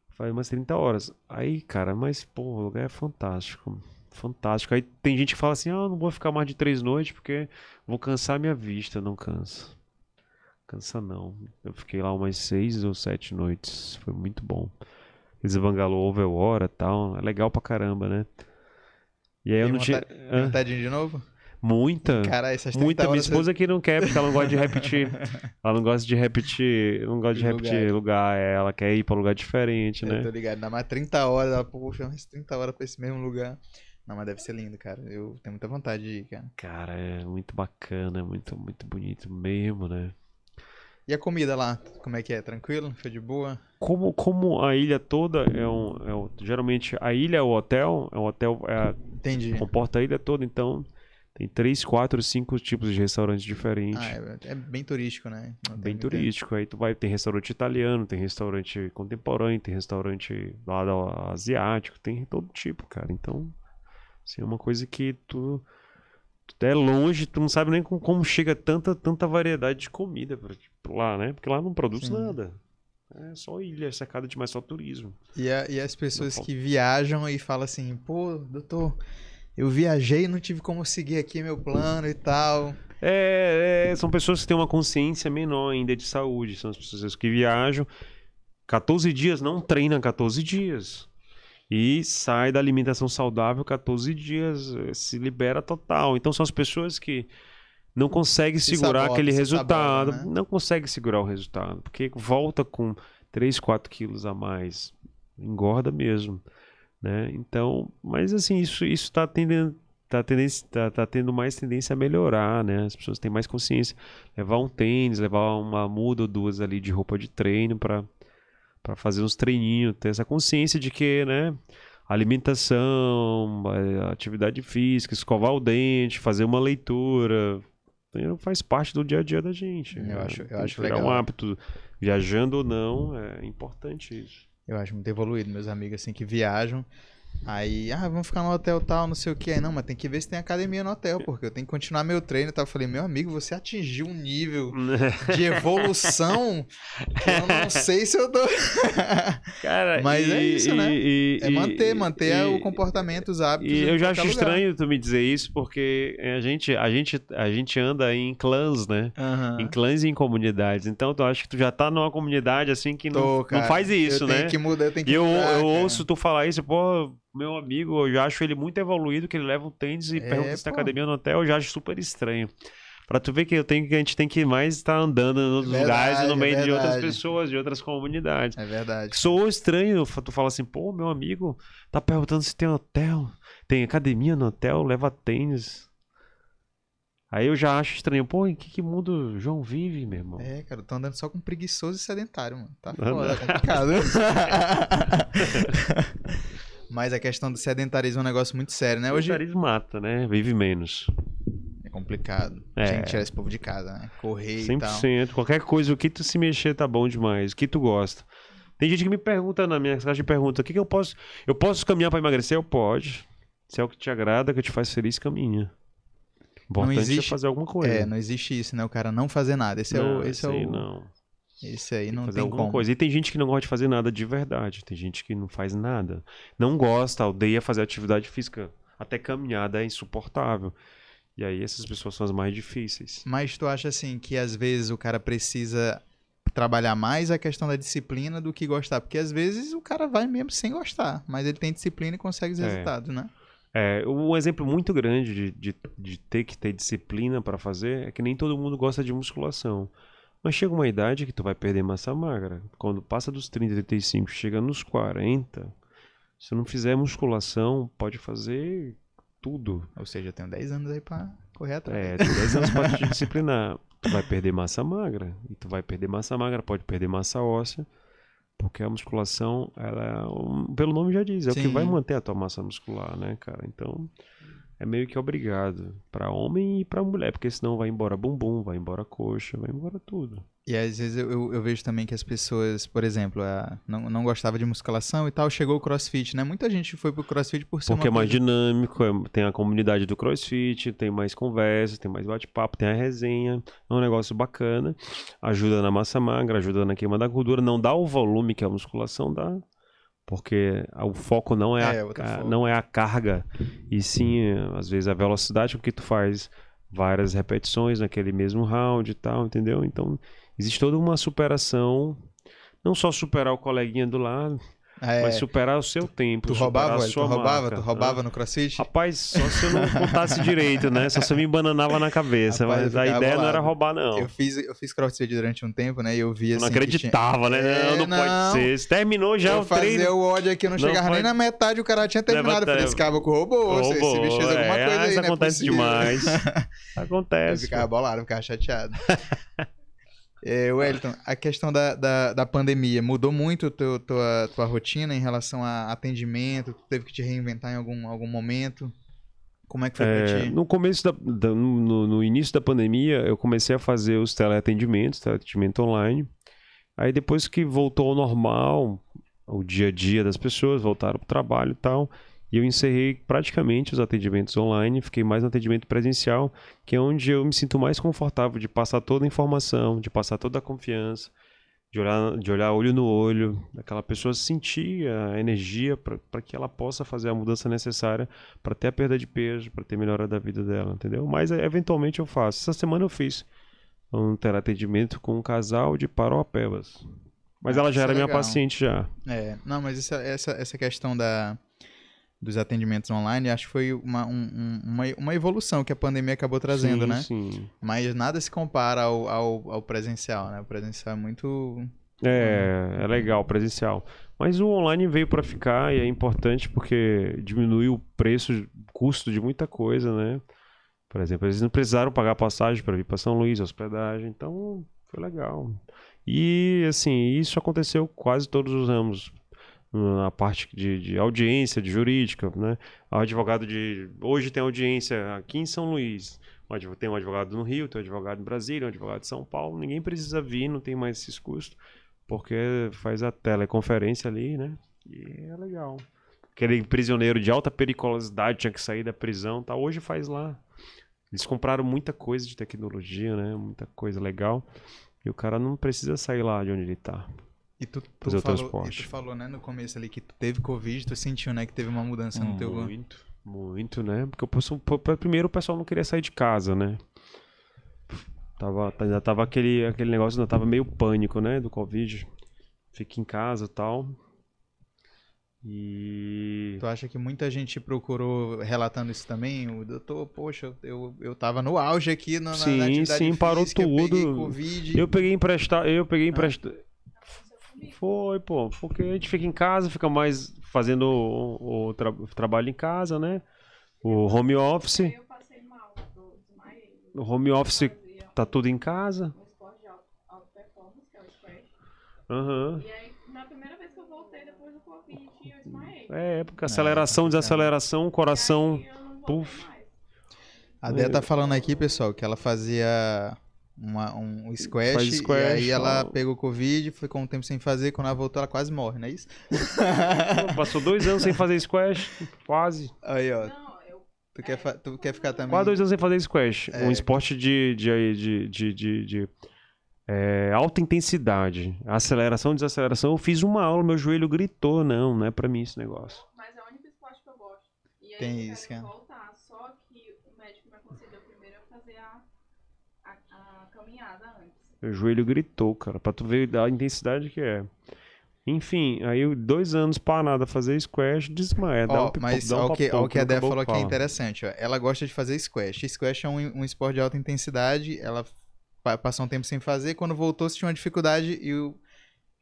Foi umas 30 horas. Aí, cara, mas, pô, o lugar é fantástico. Fantástico. Aí tem gente que fala assim: ah, não vou ficar mais de três noites porque vou cansar minha vista. Não cansa. Cansa não. Eu fiquei lá umas seis ou sete noites. Foi muito bom. Eles bangalô over hora e tal. É legal pra caramba, né? E aí eu Tem não tinha. vontade, ir de novo? Muita. Cara, essas 30 Muita. Minha esposa que não quer, porque ela não gosta de repetir. ela não gosta de repetir. Não gosta de De repetir lugar. é, Ela quer ir pra lugar diferente, Eu né? tô ligado, ainda mais 30 horas, ela, poxa, mais 30 horas pra esse mesmo lugar. Não, mas deve ser lindo, cara. Eu tenho muita vontade de ir, cara. Cara, é muito bacana, muito, muito bonito mesmo, né? E a comida lá, como é que é? Tranquilo? Foi de boa? Como, como a ilha toda é um, é um- Geralmente a ilha é o hotel, é um hotel. É, Entendi. comporta a ilha toda, então tem três, quatro, cinco tipos de restaurantes diferentes. Ah, é, é bem turístico, né? Não Bem turístico. Aí tu vai, tem restaurante italiano, tem restaurante contemporâneo, tem restaurante lá asiático, tem todo tipo, cara. Então, assim, é uma coisa que tu, é longe, tu não sabe nem como, como chega tanta, tanta variedade de comida pra, lá, né? Porque lá não produz Sim. nada. É só ilha, cercada de mais só turismo. E, a- e as pessoas que viajam e falam assim, pô, doutor, eu viajei e não tive como seguir aqui meu plano e tal. É, é, são pessoas que têm uma consciência menor ainda de saúde. São as pessoas que viajam 14 dias, não treina 14 dias. E sai da alimentação saudável 14 dias, eh, se libera total. Então são as pessoas que não conseguem Se segurar sabota, aquele resultado. sabota, né? Não consegue segurar o resultado. Porque volta com 3, 4 quilos a mais. Engorda mesmo. Né? Então, mas assim, isso está tendendo. Tá, tendência, tá, tá tendo mais tendência a melhorar, né? As pessoas têm mais consciência. Levar um tênis, levar uma muda ou duas ali de roupa de treino para para fazer uns treininhos, ter essa consciência de que, né, alimentação, eh, atividade física, escovar o dente, fazer uma leitura, faz parte do dia a dia da gente. Eu né? acho- eu Tem acho legal. um hábito, viajando ou não, é importante isso. Eu acho muito evoluído, meus amigos assim que viajam. Aí, ah, vamos ficar no hotel tal, não sei o que. Aí, não, mas tem que ver se tem academia no hotel, porque eu tenho que continuar meu treino e tal. Eu falei, meu amigo, você atingiu um nível de evolução que eu não sei se eu dou. Cara, Mas é isso, né? e- É e- manter, manter e- o comportamento, os hábitos. E eu já acho lugar. estranho tu me dizer isso, porque a gente, a gente, a gente anda em clãs, né? Aham. Em clãs e em comunidades. Então, tu acha que tu já tá numa comunidade assim que não, Tô, não cara. faz isso, eu né? Tenho que mudar, eu tenho que E eu, mudar, eu cara. ouço tu falar isso, pô, meu amigo, eu já acho ele muito evoluído, que ele leva um tênis e É, pergunta se tem pô. academia no hotel, eu já acho super estranho. Pra tu ver que eu tenho que a gente tem que mais estar andando nos outros Verdade, lugares e no meio de outras pessoas, de outras comunidades. É verdade. Sou estranho, tu fala assim, pô, meu amigo tá perguntando se tem hotel, tem academia no hotel, leva tênis. Aí eu já acho estranho, pô, em que, que mundo o João vive, meu irmão? É, cara, eu tô andando só com preguiçoso e sedentário, mano. Tá foda, é complicado. Mas a questão do sedentarismo é um negócio muito sério, né? Hoje nariz mata, né? Vive menos. é complicado. É. Tinha que tirar esse povo de casa, né? Correr e tal. 100%. Qualquer coisa, o que tu se mexer tá bom demais. O que tu gosta. Tem gente que me pergunta na minha caixa de pergunta, o que, que eu posso... Eu posso caminhar pra emagrecer? Eu pode. Se é o que te agrada, que te faz feliz, caminha. Importante existe- é fazer alguma coisa. É, não existe isso, né? O cara não fazer nada. Esse é Não, o. Esse é o. não. Esse aí não fazer tem alguma como. coisa. E tem gente que não gosta de fazer nada de verdade. Tem gente que não faz nada. Não gosta, odeia fazer atividade física. Até caminhada é insuportável. E aí essas pessoas são as mais difíceis. Mas tu acha assim que às vezes o cara precisa trabalhar mais a questão da disciplina do que gostar? Porque às vezes o cara vai mesmo sem gostar, mas ele tem disciplina e consegue os É. resultados, né? É, um exemplo muito grande de, de, de ter que ter disciplina para fazer é que nem todo mundo gosta de musculação. Mas chega uma idade que tu vai perder massa magra. Quando passa dos 30, 35, chega nos 40, se não fizer musculação, pode fazer tudo. Ou seja, eu tenho 10 anos aí pra correr atrás. É, tem 10 anos pra te disciplinar. Tu vai perder massa magra. E tu vai perder massa magra, pode perder massa óssea. Porque a musculação, ela é pelo nome já diz, é o que Sim. vai manter a tua massa muscular, né, cara? Então, é meio que obrigado. Pra homem e pra mulher, porque senão vai embora bumbum, vai embora coxa, vai embora tudo. E às vezes eu, eu- eu vejo também que as pessoas, por exemplo, a- não, não gostava de musculação e tal, chegou o crossfit, né? Muita gente foi pro crossfit por ser Porque é mais coisa- dinâmico, é- tem a comunidade do crossfit, tem mais conversa, tem mais bate-papo, tem a resenha. É um negócio bacana. Ajuda na massa magra, ajuda na queima da gordura. Não dá o volume que a musculação dá. Porque o foco não é, É, a, a- não é a carga, e sim, às vezes, a velocidade com que tu faz várias repetições naquele mesmo round e tal, entendeu? Então, existe toda uma superação. Não só superar o coleguinha do lado, É, mas superar o seu tempo. tu roubava, a velho? Tu sua roubava, marca. tu roubava Hã? no crossfit? Rapaz, só se eu não contasse direito, né? Só se eu me embananava na cabeça. Rapaz, mas eu a ideia não era bolado. roubar, não. Eu fiz, eu fiz crossfit durante um tempo, né? E eu vi Eu assim. não acreditava, né? É, não, não, não. pode ser. Se terminou já eu o treino. o ódio aqui, eu não, Não chegava nem pode- na metade, o cara tinha terminado. Eu falei, esse caboclo roubou, esse- esse bicho fez alguma é, coisa aí, Isso é acontece demais. Eu acontece. ficava bolado, eu ficava chateado. é, Wellington, a questão da, da, da pandemia mudou muito a teu, tua, tua rotina em relação a atendimento? Tu teve que te reinventar em algum, algum momento? Como é que foi pra É, ti? no começo da, da- no, no início da pandemia, eu comecei a fazer os teleatendimentos, teleatendimento online. Aí depois que voltou ao normal, o dia a dia das pessoas voltaram para o trabalho e tal, E eu encerrei praticamente os atendimentos online, fiquei mais no atendimento presencial, que é onde eu me sinto mais confortável de passar toda a informação, de passar toda a confiança, de olhar, de olhar olho no olho, daquela pessoa sentir a energia para que ela possa fazer a mudança necessária para ter a perda de peso, para ter melhora da vida dela, entendeu? Mas eventualmente eu faço. Essa semana eu fiz um atendimento com um casal de Paropebas. Mas ah, ela já era é minha paciente já. É, não, mas essa, essa, essa questão da, dos atendimentos online, acho que foi uma, um, uma, uma evolução que a pandemia acabou trazendo, sim, né? Sim. Mas nada se compara ao, ao, ao, presencial, né? O presencial é muito. É, é legal, presencial. Mas o online veio para ficar e é importante porque diminui o preço, custo de muita coisa, né? Por exemplo, eles não precisaram pagar passagem para vir para São Luís, hospedagem, então foi legal. E assim, isso aconteceu quase todos os ramos na parte de, de, audiência, de jurídica, né? O advogado de hoje tem audiência aqui em São Luís, tem um advogado no Rio, tem um advogado em Brasília, um advogado de São Paulo, ninguém precisa vir, não tem mais esses custos, porque faz a teleconferência ali, né? E é legal. Aquele prisioneiro de alta periculosidade tinha que sair da prisão, tá? Hoje faz lá. Eles compraram muita coisa de tecnologia, né? Muita coisa legal. E o cara não precisa sair lá de onde ele tá. E tu, tu, fazer falou. E tu falou, né, no começo ali que tu teve Covid, tu sentiu, né, que teve uma mudança no teu... Muito, muito, né? Porque o, primeiro o pessoal não queria sair de casa, né? Tava, ainda tava aquele, aquele negócio, ainda tava meio pânico, né, do Covid. Fica em casa e tal. E. Tu acha que muita gente procurou relatando isso também? O doutor, poxa, eu, eu tava no auge aqui na, sim, na atividade Sim, sim, parou tudo. Eu peguei Covid. Eu peguei emprestado. Eu peguei emprestado. Foi, pô, porque a gente fica em casa, fica mais fazendo o, o tra trabalho em casa, né? O home office. Eu passei mal, O home office tá tudo em casa. O esporte de alta performance, que é o squash. Aham. E aí, na primeira vez que eu voltei depois do Covid, eu desmaiei. É, porque aceleração, é, desaceleração, coração. Puf. A Dé tá falando aqui, pessoal, que ela fazia uma, um squash, squash, e aí ela ó. pegou Covid, ficou um tempo sem fazer, quando ela voltou ela quase morre, não é isso? Passou dois anos sem fazer squash, quase. Aí, ó. Tu quer, tu quer ficar também... Quase dois anos sem fazer squash. É. Um esporte de, de, de, de, de, de é, alta intensidade. Aceleração, desaceleração. Eu fiz uma aula, meu joelho gritou. Não, não é pra mim esse negócio. Mas é o único esporte que eu gosto. E aí Tem isso, cara. Meu joelho gritou, cara, pra tu ver a intensidade que é. Enfim, aí dois anos parado a fazer squash, desmaia. Ó, um mas olha o que, ó, o que a Dé falou que é interessante. Ó. Ela gosta de fazer squash. Squash é um, um esporte de alta intensidade. Ela passou um tempo sem fazer. Quando voltou, se tinha uma dificuldade e o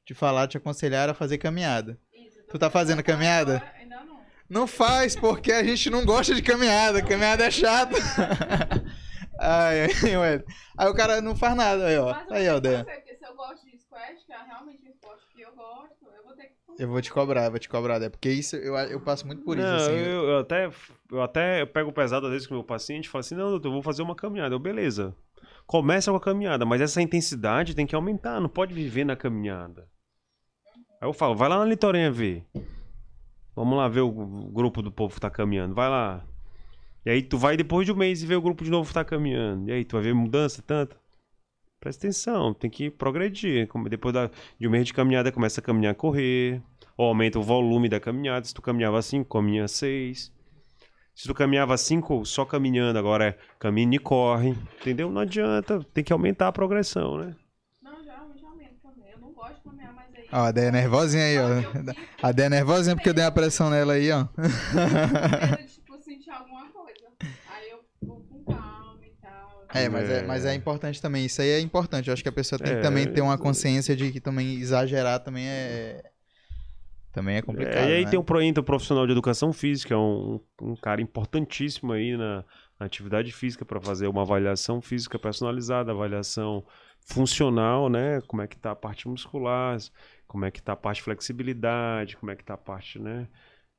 te falar, te aconselhar a fazer caminhada. Isso, tu tá fazendo caminhada? Ainda não. Não faz, porque a gente não gosta de caminhada. Caminhada é chata. Ai, ai, ué. Aí o cara não faz nada, aí, ó. Mas aí, ó. Se eu gosto de squash, que é realmente um esporte que eu gosto, eu vou ter que. Eu vou te cobrar, eu vou te cobrar. Porque isso, eu, eu passo muito por isso, não, assim. Eu, eu, até, eu até pego pesado às vezes com o meu paciente e falo assim, não, doutor, eu vou fazer uma caminhada. Eu, beleza. Começa com a caminhada, mas essa intensidade tem que aumentar, não pode viver na caminhada. Aí eu falo, vai lá na Litorinha ver. Vamos lá ver o grupo do povo que tá caminhando. Vai lá. E aí tu vai depois de um mês e vê o grupo de novo tá caminhando. E aí tu vai ver mudança tanto. Presta atenção, tem que progredir. Depois de um mês de caminhada, começa a caminhar, correr. Ou aumenta o volume da caminhada. Se tu caminhava 5, caminha 6. Se tu caminhava 5 só caminhando, agora é caminha e corre. Entendeu? Não adianta. Tem que aumentar a progressão, né? Não, geralmente aumenta também. Eu não gosto de caminhar, mas aí. Ó, a Dé é nervosinha aí, ó. A Dé é nervosinha porque eu dei uma pressão nela aí, ó. É, mas é, mas é importante também. Isso aí é importante. Eu acho que a pessoa tem é, que também ter uma consciência de que também exagerar também é. Também é complicado. É, e aí né? tem o entra profissional de educação física, é um, um cara importantíssimo aí na, na atividade física para fazer uma avaliação física personalizada, avaliação funcional, né? Como é que tá a parte muscular, como é que tá a parte de flexibilidade, como é que tá a parte, né?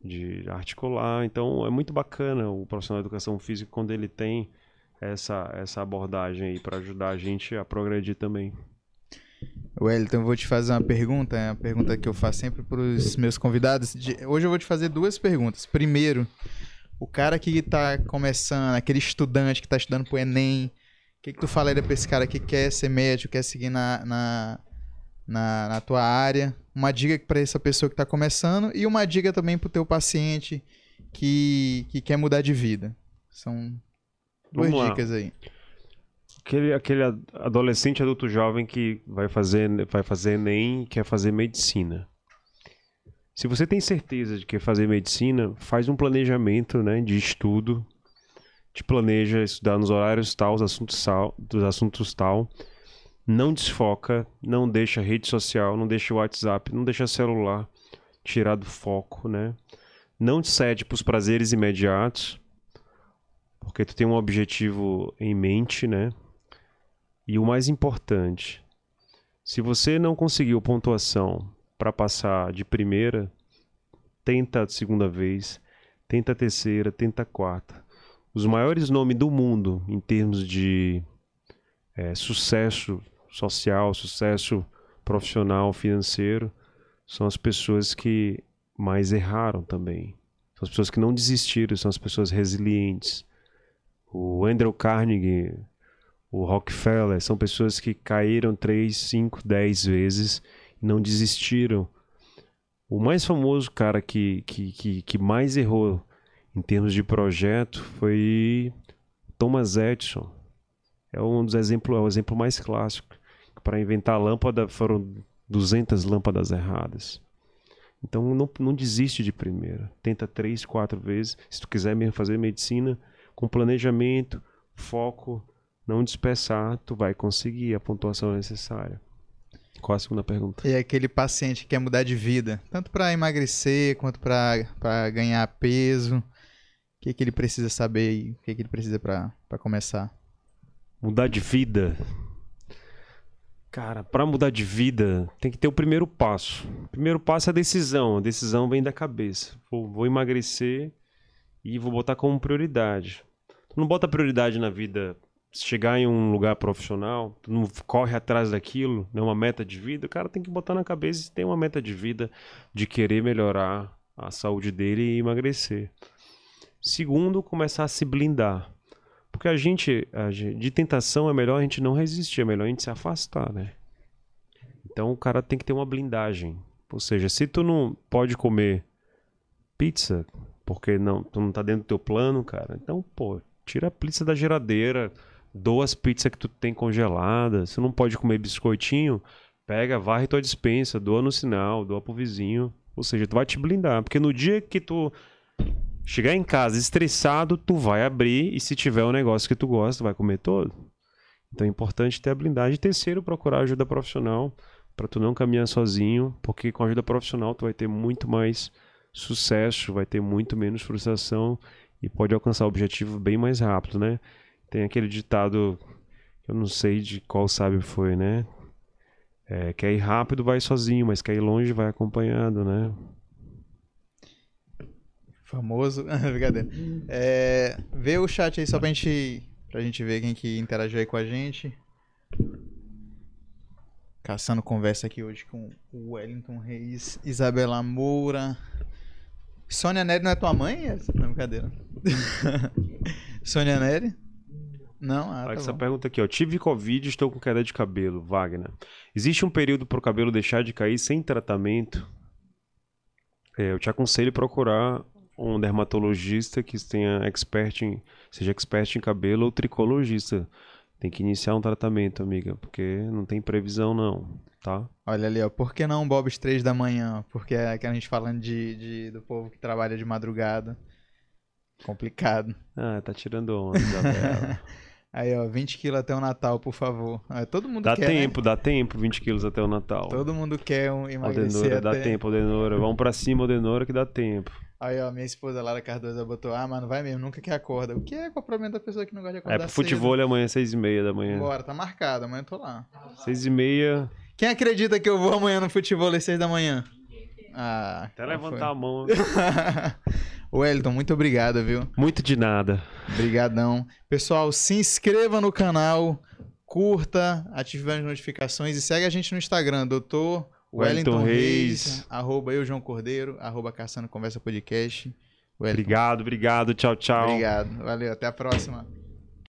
De articular. Então é muito bacana o profissional de educação física quando ele tem essa, essa abordagem aí para ajudar a gente a progredir também. Wellington, eu vou te fazer uma pergunta, é uma pergunta que eu faço sempre para os meus convidados. Hoje eu vou te fazer duas perguntas. Primeiro, o cara que tá começando, aquele estudante que tá estudando pro Enem, o que, que tu falaria pra esse cara que quer ser médico, quer seguir na, na, na, na tua área? Uma dica para essa pessoa que tá começando e uma dica também pro teu paciente que, que quer mudar de vida. São duas Vamos lá. dicas aí. Aquele, aquele ad- adolescente adulto jovem que vai fazer, vai fazer Enem e quer fazer medicina. Se você tem certeza de que quer fazer medicina, faz um planejamento né, de estudo. Te planeja estudar nos horários tal, os assuntos tal, dos assuntos tal. Não desfoca, não deixa rede social, não deixa o WhatsApp, não deixa celular tirar do foco, né? Não cede para os prazeres imediatos, porque tu tem um objetivo em mente, né? E o mais importante, se você não conseguiu pontuação para passar de primeira, tenta a segunda vez, tenta a terceira, tenta a quarta. Os maiores nomes do mundo em termos de eh, sucesso social, sucesso profissional, financeiro, são as pessoas que mais erraram também. São as pessoas que não desistiram, são as pessoas resilientes. O Andrew Carnegie, o Rockefeller, são pessoas que caíram 3, 5, 10 vezes e não desistiram. O mais famoso cara que, que, que, que mais errou em termos de projeto foi Thomas Edison. É um dos exemplos, é o exemplo mais clássico. Para inventar a lâmpada foram 200 lâmpadas erradas. Então não, não desiste de primeira. Tenta três, quatro vezes. Se tu quiser mesmo fazer medicina, com planejamento, foco, não dispersar, tu vai conseguir a pontuação necessária. Qual a segunda pergunta? E aquele paciente que quer mudar de vida, tanto para emagrecer quanto para ganhar peso, o que, que ele precisa saber e o que, que ele precisa para começar? Mudar de vida. Cara, para mudar de vida, tem que ter o primeiro passo. O primeiro passo é a decisão. A decisão vem da cabeça. Vou, vou emagrecer e vou botar como prioridade. Não bota prioridade na vida chegar em um lugar profissional, tu não corre atrás daquilo, não é uma meta de vida, o cara tem que botar na cabeça se tem uma meta de vida de querer melhorar a saúde dele e emagrecer. Segundo, começar a se blindar. Porque a gente, a gente- de tentação é melhor a gente não resistir, é melhor a gente se afastar, né? Então o cara tem que ter uma blindagem. Ou seja, se tu não pode comer pizza, porque não, tu não tá dentro do teu plano, cara, então, pô, tira a pizza da geladeira, doa as pizzas que tu tem congeladas. Se não pode comer biscoitinho, pega, varre tua dispensa, doa no sinal, doa pro vizinho. Ou seja, tu vai te blindar. Porque no dia que tu chegar em casa estressado, tu vai abrir e se tiver um negócio que tu gosta, tu vai comer todo. Então é importante ter a blindagem. Terceiro, procurar ajuda profissional para tu não caminhar sozinho, porque com ajuda profissional tu vai ter muito mais sucesso, vai ter muito menos frustração e pode alcançar o objetivo bem mais rápido, né? Tem aquele ditado eu não sei de qual sábio foi, né? É, quer ir rápido, vai sozinho, mas quer ir longe, vai acompanhado, né? Famoso. Brincadeira. É, vê o chat aí só pra gente, pra gente ver quem que interagiu aí com a gente. Caçando conversa aqui hoje com o Wellington Reis, Isabela Moura. Sônia Nery não é tua mãe? Não, brincadeira. Sônia Nery? Não? Ah, tá essa bom. pergunta aqui, ó. Tive Covid e estou com queda de cabelo, Wagner. Existe um período para o cabelo deixar de cair sem tratamento? É, eu te aconselho procurar um dermatologista que tenha expert em, seja expert em cabelo ou tricologista. Tem que iniciar um tratamento, amiga, porque não tem previsão não, tá? Olha ali, ó. Por que não Bob 3 da manhã? Porque é aquela gente falando de, de- do povo que trabalha de madrugada. Complicado. Ah, tá tirando onda, Isabela. Aí, ó, 20 quilos até o Natal, por favor. Ah, todo mundo dá quer, né? tempo, dá tempo, 20 quilos até o Natal. Todo mundo quer um emagrecer Aldenora, dá até... tempo, Aldenora. Vamos pra cima, Aldenora, que dá tempo. Aí, ó, minha esposa Lara Cardoso botou, ah, mano, vai mesmo, nunca que acorda. O que é qual o problema da pessoa que não gosta de É acordar pro futebol é amanhã, seis e meia da manhã. Bora, tá marcado, amanhã eu tô lá. Seis e meia. Quem acredita que eu vou amanhã no futebol às 6 da manhã? Ah, Até levantar a mão. foi? Wellington, muito obrigado, viu? Muito de nada. Obrigadão. Pessoal, se inscreva no canal, curta, ative as notificações e segue a gente no Instagram, doutor Wellington Wellington Reis, Reis. arroba eu, João Cordeiro, arroba Caçando Conversa Podcast. Wellington, Obrigado, obrigado. Tchau, tchau. Obrigado. Valeu, até a próxima.